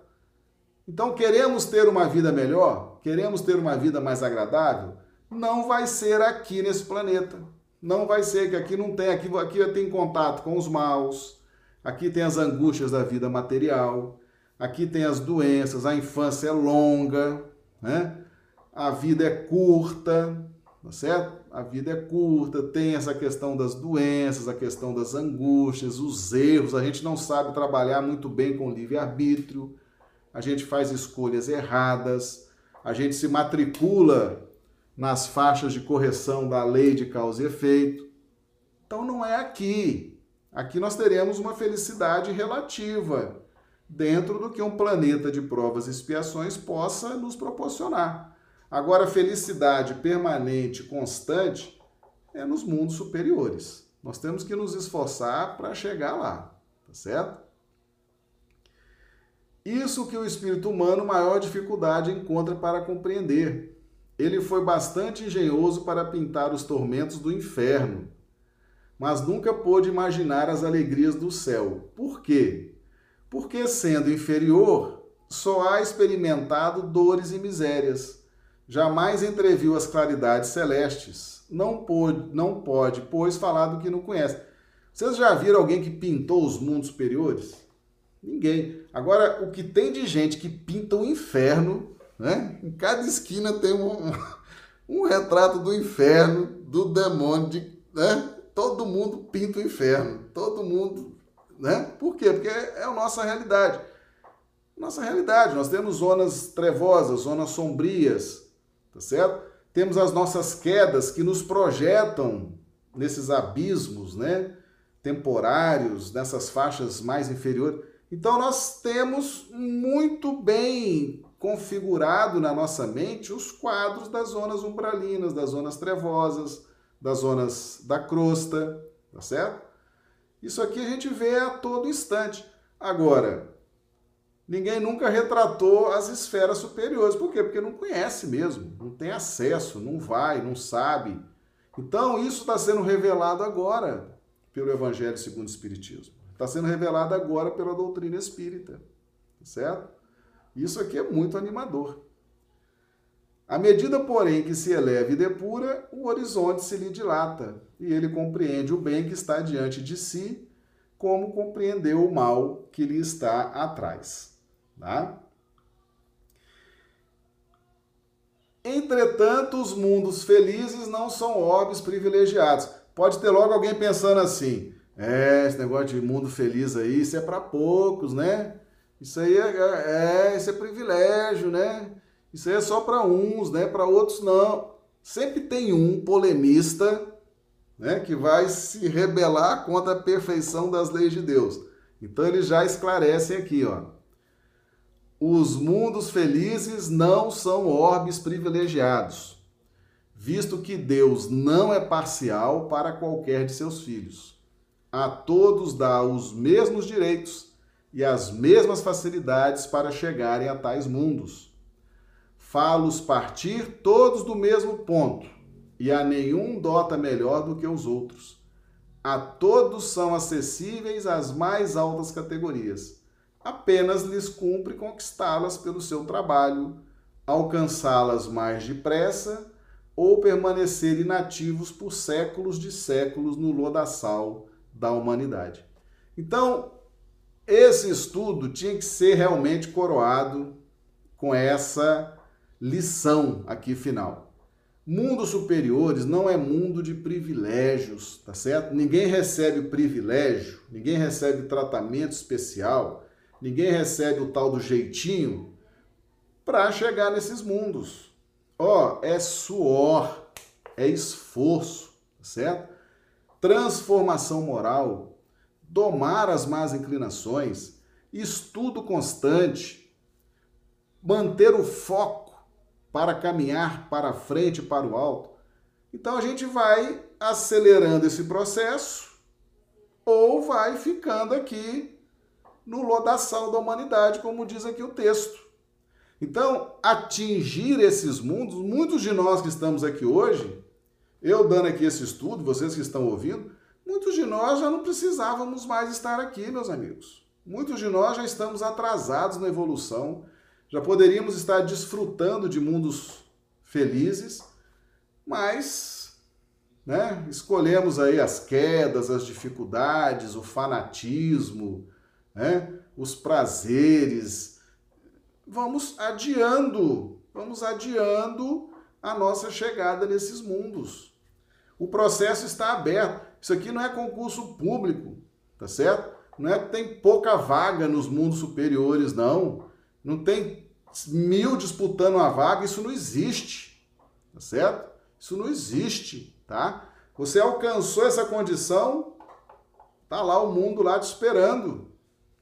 Então, queremos ter uma vida melhor? Queremos ter uma vida mais agradável? Não vai ser aqui nesse planeta. Não vai ser que aqui não tem, aqui, aqui tem contato com os maus, aqui tem as angústias da vida material, aqui tem as doenças, a infância é longa, né? A vida é curta, tá certo? A vida é curta, tem essa questão das doenças, a questão das angústias, os erros, a gente não sabe trabalhar muito bem com livre-arbítrio a gente faz escolhas erradas, a gente se matricula nas faixas de correção da lei de causa e efeito. Então não é aqui. Aqui nós teremos uma felicidade relativa dentro do que um planeta de provas e expiações possa nos proporcionar. Agora, felicidade permanente, constante, é nos mundos superiores. Nós temos que nos esforçar para chegar lá, tá certo? Isso que o espírito humano maior dificuldade encontra para compreender. Ele foi bastante engenhoso para pintar os tormentos do inferno, mas nunca pôde imaginar as alegrias do céu. Por quê? Porque, sendo inferior, só há experimentado dores e misérias. Jamais entreviu as claridades celestes. Não pode, não pode, pois, falar do que não conhece. Vocês já viram alguém que pintou os mundos superiores? Ninguém. Agora, o que tem de gente que pinta o inferno, né? Em cada esquina tem um, um retrato do inferno, do demônio, de, né? Todo mundo pinta o inferno. Todo mundo, né? Por quê? Porque é a nossa realidade. Nossa realidade. Nós temos zonas trevosas, zonas sombrias, tá certo? Temos as nossas quedas que nos projetam nesses abismos, né? Temporários, nessas faixas mais inferiores. Então nós temos muito bem configurado na nossa mente os quadros das zonas umbralinas, das zonas trevosas, das zonas da crosta, tá certo? Isso aqui a gente vê a todo instante. Agora, ninguém nunca retratou as esferas superiores. Por quê? Porque não conhece mesmo, não tem acesso, não vai, não sabe. Então, isso está sendo revelado agora pelo Evangelho segundo o Espiritismo. Está sendo revelada agora pela doutrina espírita, tá certo? Isso aqui é muito animador. À medida, porém, que se eleva e depura, o horizonte se lhe dilata e ele compreende o bem que está diante de si, como compreendeu o mal que lhe está atrás. Tá? Entretanto, os mundos felizes não são orbes privilegiados. Pode ter logo alguém pensando assim: é, esse negócio de mundo feliz aí, isso é para poucos, né? Isso aí é, é, é, isso é privilégio, né? Isso aí é só para uns, né? Para outros não. Sempre tem um polemista, né, que vai se rebelar contra a perfeição das leis de Deus. Então eles já esclarecem aqui, ó. Os mundos felizes não são orbes privilegiados, visto que Deus não é parcial para qualquer de seus filhos a todos dá os mesmos direitos e as mesmas facilidades para chegarem a tais mundos. Fá-los partir todos do mesmo ponto, e a nenhum dota melhor do que os outros. A todos são acessíveis as mais altas categorias. Apenas lhes cumpre conquistá-las pelo seu trabalho, alcançá-las mais depressa ou permanecer inativos por séculos de séculos no lodaçal da humanidade. Então, esse estudo tinha que ser realmente coroado com essa lição aqui final. Mundos superiores não é mundo de privilégios, tá certo? Ninguém recebe privilégio, ninguém recebe tratamento especial, ninguém recebe o tal do jeitinho para chegar nesses mundos. Ó, oh, é suor, é esforço, tá certo? transformação moral, domar as más inclinações, estudo constante, manter o foco para caminhar para frente, para o alto. Então a gente vai acelerando esse processo ou vai ficando aqui no lodaçal da humanidade, como diz aqui o texto. Então, atingir esses mundos, muitos de nós que estamos aqui hoje, eu dando aqui esse estudo, vocês que estão ouvindo, muitos de nós já não precisávamos mais estar aqui, meus amigos. Muitos de nós já estamos atrasados na evolução, já poderíamos estar desfrutando de mundos felizes, mas né, escolhemos aí as quedas, as dificuldades, o fanatismo, né, os prazeres, vamos adiando, vamos adiando a nossa chegada nesses mundos. O processo está aberto. Isso aqui não é concurso público, tá certo? Não é que tem pouca vaga nos mundos superiores, não. Não tem mil disputando uma vaga, isso não existe, tá certo? Isso não existe, tá? Você alcançou essa condição, tá lá o mundo lá te esperando,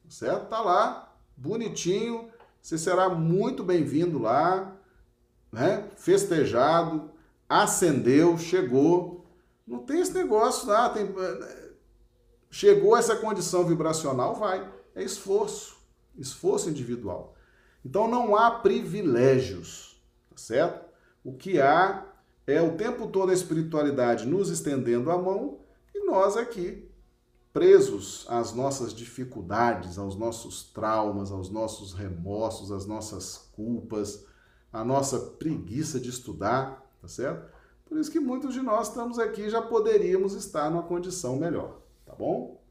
tá certo? Tá lá, bonitinho, você será muito bem-vindo lá, né? Festejado, acendeu, chegou. Não tem esse negócio lá, tem chegou essa condição vibracional, vai. É esforço, esforço individual. Então não há privilégios, tá certo? O que há é o tempo todo a espiritualidade nos estendendo a mão e nós aqui presos às nossas dificuldades, aos nossos traumas, aos nossos remorsos, às nossas culpas, à nossa preguiça de estudar, tá certo? Por isso que muitos de nós estamos aqui já poderíamos estar numa condição melhor, tá bom?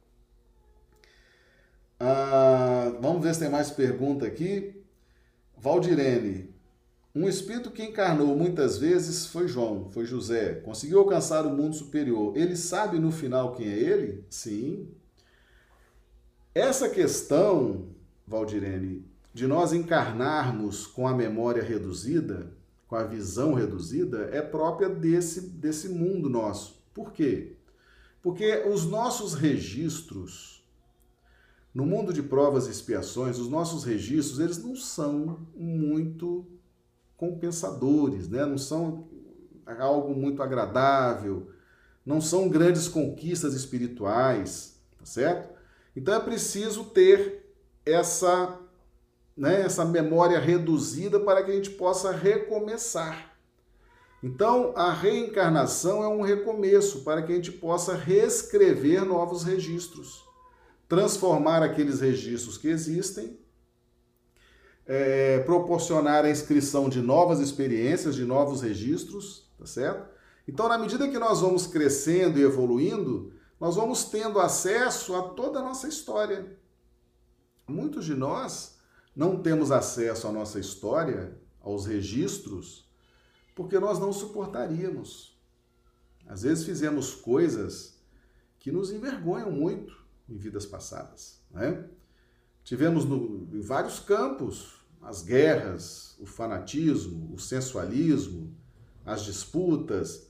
Ah, vamos ver se tem mais pergunta aqui. Valdirene, um espírito que encarnou muitas vezes foi João, foi José. Conseguiu alcançar o mundo superior. Ele sabe no final quem é ele? Sim. Essa questão, Valdirene, de nós encarnarmos com a memória reduzida, com a visão reduzida, é própria desse, desse mundo nosso. Por quê? Porque os nossos registros, no mundo de provas e expiações, os nossos registros, eles não são muito compensadores, né? não são algo muito agradável, não são grandes conquistas espirituais, tá certo? Então é preciso ter essa, né, essa memória reduzida para que a gente possa recomeçar. Então, a reencarnação é um recomeço para que a gente possa reescrever novos registros, transformar aqueles registros que existem é, proporcionar a inscrição de novas experiências, de novos registros, tá certo? Então, na medida que nós vamos crescendo e evoluindo, nós vamos tendo acesso a toda a nossa história. Muitos de nós não temos acesso à nossa história, aos registros, porque nós não suportaríamos. Às vezes fizemos coisas que nos envergonham muito em vidas passadas, né? Tivemos no, em vários campos as guerras, o fanatismo, o sensualismo, as disputas.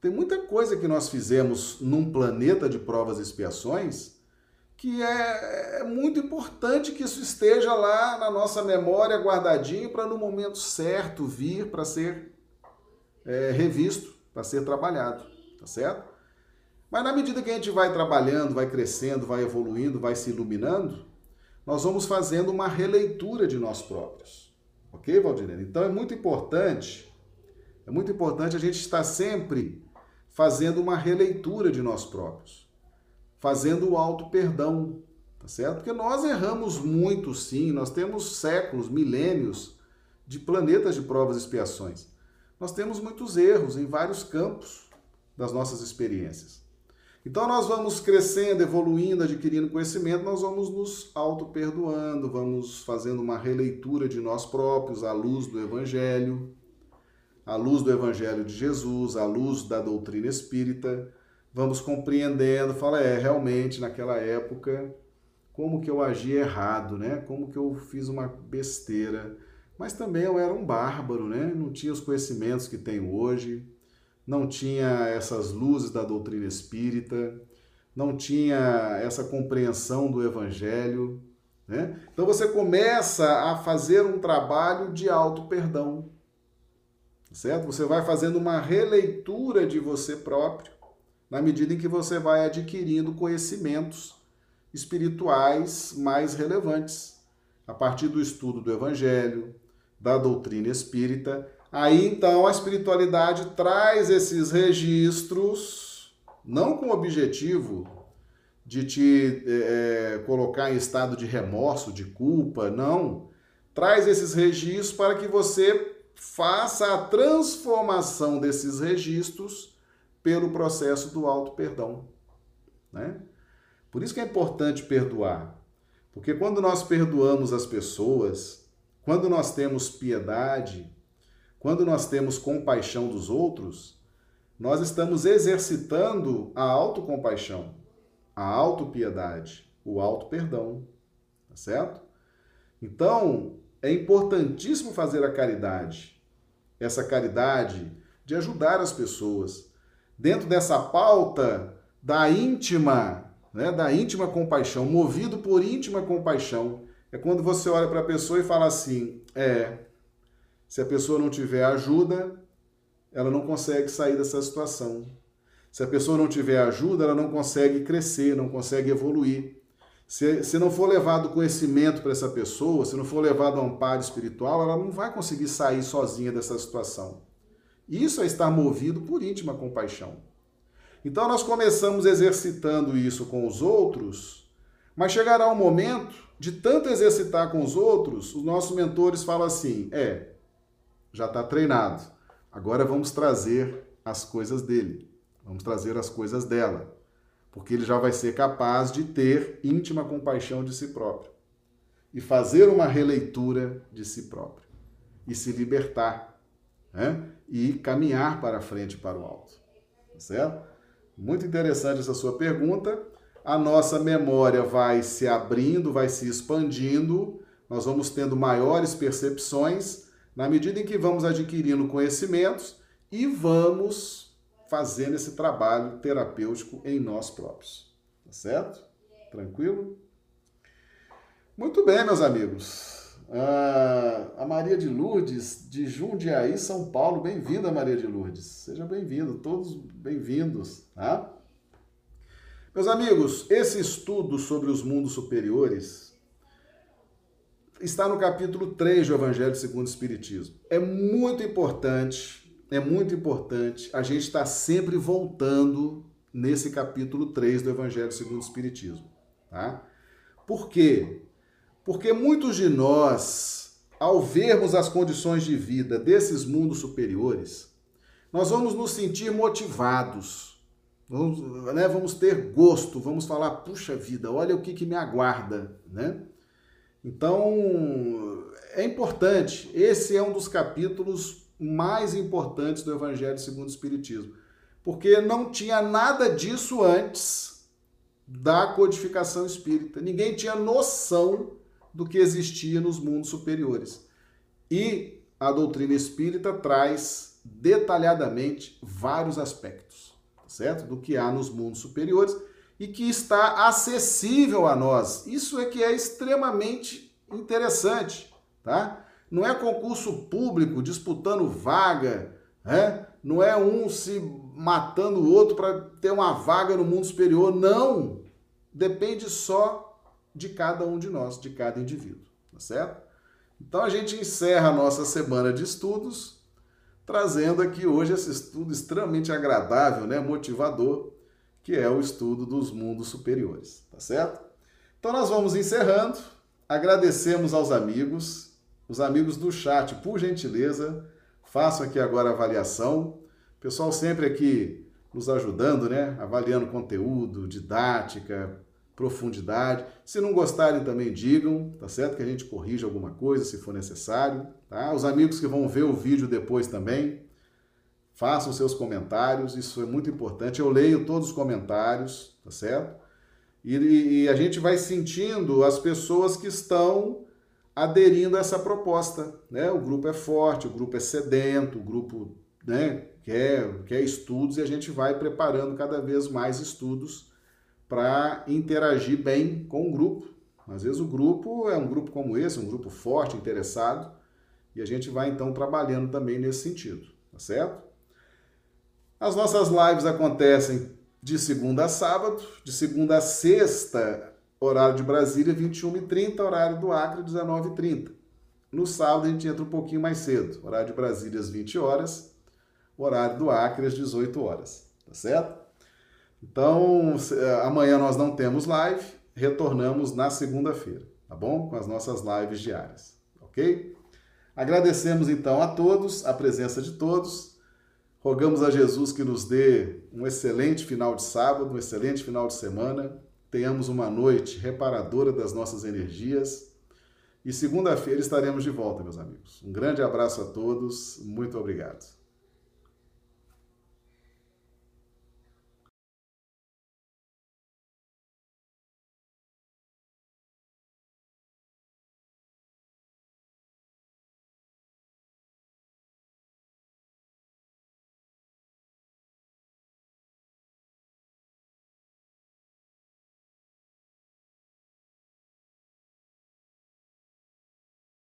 Tem muita coisa que nós fizemos num planeta de provas e expiações que é, é muito importante que isso esteja lá na nossa memória guardadinho para no momento certo vir para ser é, revisto, para ser trabalhado, tá certo? Mas na medida que a gente vai trabalhando, vai crescendo, vai evoluindo, vai se iluminando, nós vamos fazendo uma releitura de nós próprios. Ok, Valdirene? Então é muito importante, é muito importante a gente estar sempre fazendo uma releitura de nós próprios, fazendo o auto perdão, tá certo? Porque nós erramos muito, sim, nós temos séculos, milênios de planetas de provas e expiações. Nós temos muitos erros em vários campos das nossas experiências. Então nós vamos crescendo, evoluindo, adquirindo conhecimento, nós vamos nos auto-perdoando, vamos fazendo uma releitura de nós próprios à luz do Evangelho, à luz do Evangelho de Jesus, à luz da doutrina espírita, vamos compreendendo, fala, é, realmente naquela época, como que eu agi errado, né? Como que eu fiz uma besteira. Mas também eu era um bárbaro, né? Não tinha os conhecimentos que tenho hoje, não tinha essas luzes da doutrina espírita, não tinha essa compreensão do evangelho. Né? Então você começa a fazer um trabalho de auto-perdão. Certo? Você vai fazendo uma releitura de você próprio na medida em que você vai adquirindo conhecimentos espirituais mais relevantes a partir do estudo do evangelho, da doutrina espírita, aí então a espiritualidade traz esses registros, não com o objetivo de te é, colocar em estado de remorso, de culpa, não. Traz esses registros para que você faça a transformação desses registros pelo processo do auto perdão, né? Por isso que é importante perdoar. Porque quando nós perdoamos as pessoas, quando nós temos piedade, quando nós temos compaixão dos outros, nós estamos exercitando a autocompaixão, a autopiedade, o auto-perdão, tá certo? Então, é importantíssimo fazer a caridade, essa caridade de ajudar as pessoas. Dentro dessa pauta da íntima né, da íntima compaixão, movido por íntima compaixão. É quando você olha para a pessoa e fala assim: é, se a pessoa não tiver ajuda, ela não consegue sair dessa situação. Se a pessoa não tiver ajuda, ela não consegue crescer, não consegue evoluir. Se, se não for levado conhecimento para essa pessoa, se não for levado amparo espiritual, ela não vai conseguir sair sozinha dessa situação. Isso é estar movido por íntima compaixão. Então nós começamos exercitando isso com os outros, mas chegará um momento de tanto exercitar com os outros, os nossos mentores falam assim: é, já está treinado, agora vamos trazer as coisas dele, vamos trazer as coisas dela, porque ele já vai ser capaz de ter íntima compaixão de si próprio. E fazer uma releitura de si próprio. E se libertar né? e caminhar para frente para o alto, tá certo? Muito interessante essa sua pergunta. A nossa memória vai se abrindo, vai se expandindo, nós vamos tendo maiores percepções na medida em que vamos adquirindo conhecimentos e vamos fazendo esse trabalho terapêutico em nós próprios. Tá certo? Tranquilo? Muito bem, meus amigos. Ah, a Maria de Lourdes, de Jundiaí, São Paulo. Bem-vinda, Maria de Lourdes. Seja bem-vindo, todos bem-vindos. Tá? Meus amigos, esse estudo sobre os mundos superiores está no capítulo 3 do Evangelho segundo o Espiritismo. É muito importante, é muito importante a gente estar sempre voltando nesse capítulo 3 do Evangelho segundo o Espiritismo. Tá? Por quê? Porque muitos de nós, ao vermos as condições de vida desses mundos superiores, nós vamos nos sentir motivados, vamos, né, vamos ter gosto, vamos falar, puxa vida, olha o que, que me aguarda, né? Então, é importante, esse é um dos capítulos mais importantes do Evangelho segundo o Espiritismo, porque não tinha nada disso antes da codificação espírita. Ninguém tinha noção do que existia nos mundos superiores. E a doutrina espírita traz detalhadamente vários aspectos, certo? Do que há nos mundos superiores e que está acessível a nós. Isso é que é extremamente interessante, tá? Não é concurso público disputando vaga, né? não é um se matando o outro para ter uma vaga no mundo superior, não. Depende só de cada um de nós, de cada indivíduo, tá certo? Então a gente encerra a nossa semana de estudos trazendo aqui hoje esse estudo extremamente agradável, né, motivador, que é o estudo dos mundos superiores, tá certo? Então nós vamos encerrando. Agradecemos aos amigos, os amigos do chat, por gentileza, façam aqui agora a avaliação. Pessoal sempre aqui nos ajudando, né? Avaliando conteúdo, didática, profundidade. Se não gostarem, também digam, tá certo? Que a gente corrige alguma coisa se for necessário, tá? Os amigos que vão ver o vídeo depois também, façam seus comentários, isso é muito importante. Eu leio todos os comentários, tá certo? E, e a gente vai sentindo as pessoas que estão aderindo a essa proposta, né? O grupo é forte, o grupo é sedento, o grupo, né, quer, quer estudos e a gente vai preparando cada vez mais estudos para interagir bem com o grupo. Às vezes o grupo é um grupo como esse, um grupo forte, interessado, e a gente vai então trabalhando também nesse sentido, tá certo? As nossas lives acontecem de segunda a sábado, de segunda a sexta, horário de Brasília, 21h30, horário do Acre, 19h30. No sábado a gente entra um pouquinho mais cedo, horário de Brasília às 20 horas, horário do Acre às 18 horas, tá certo? Então, amanhã nós não temos live, retornamos na segunda-feira, tá bom? Com as nossas lives diárias, ok? Agradecemos então a todos, a presença de todos. Rogamos a Jesus que nos dê um excelente final de sábado, um excelente final de semana. Tenhamos uma noite reparadora das nossas energias. E segunda-feira estaremos de volta, meus amigos. Um grande abraço a todos. Muito obrigado.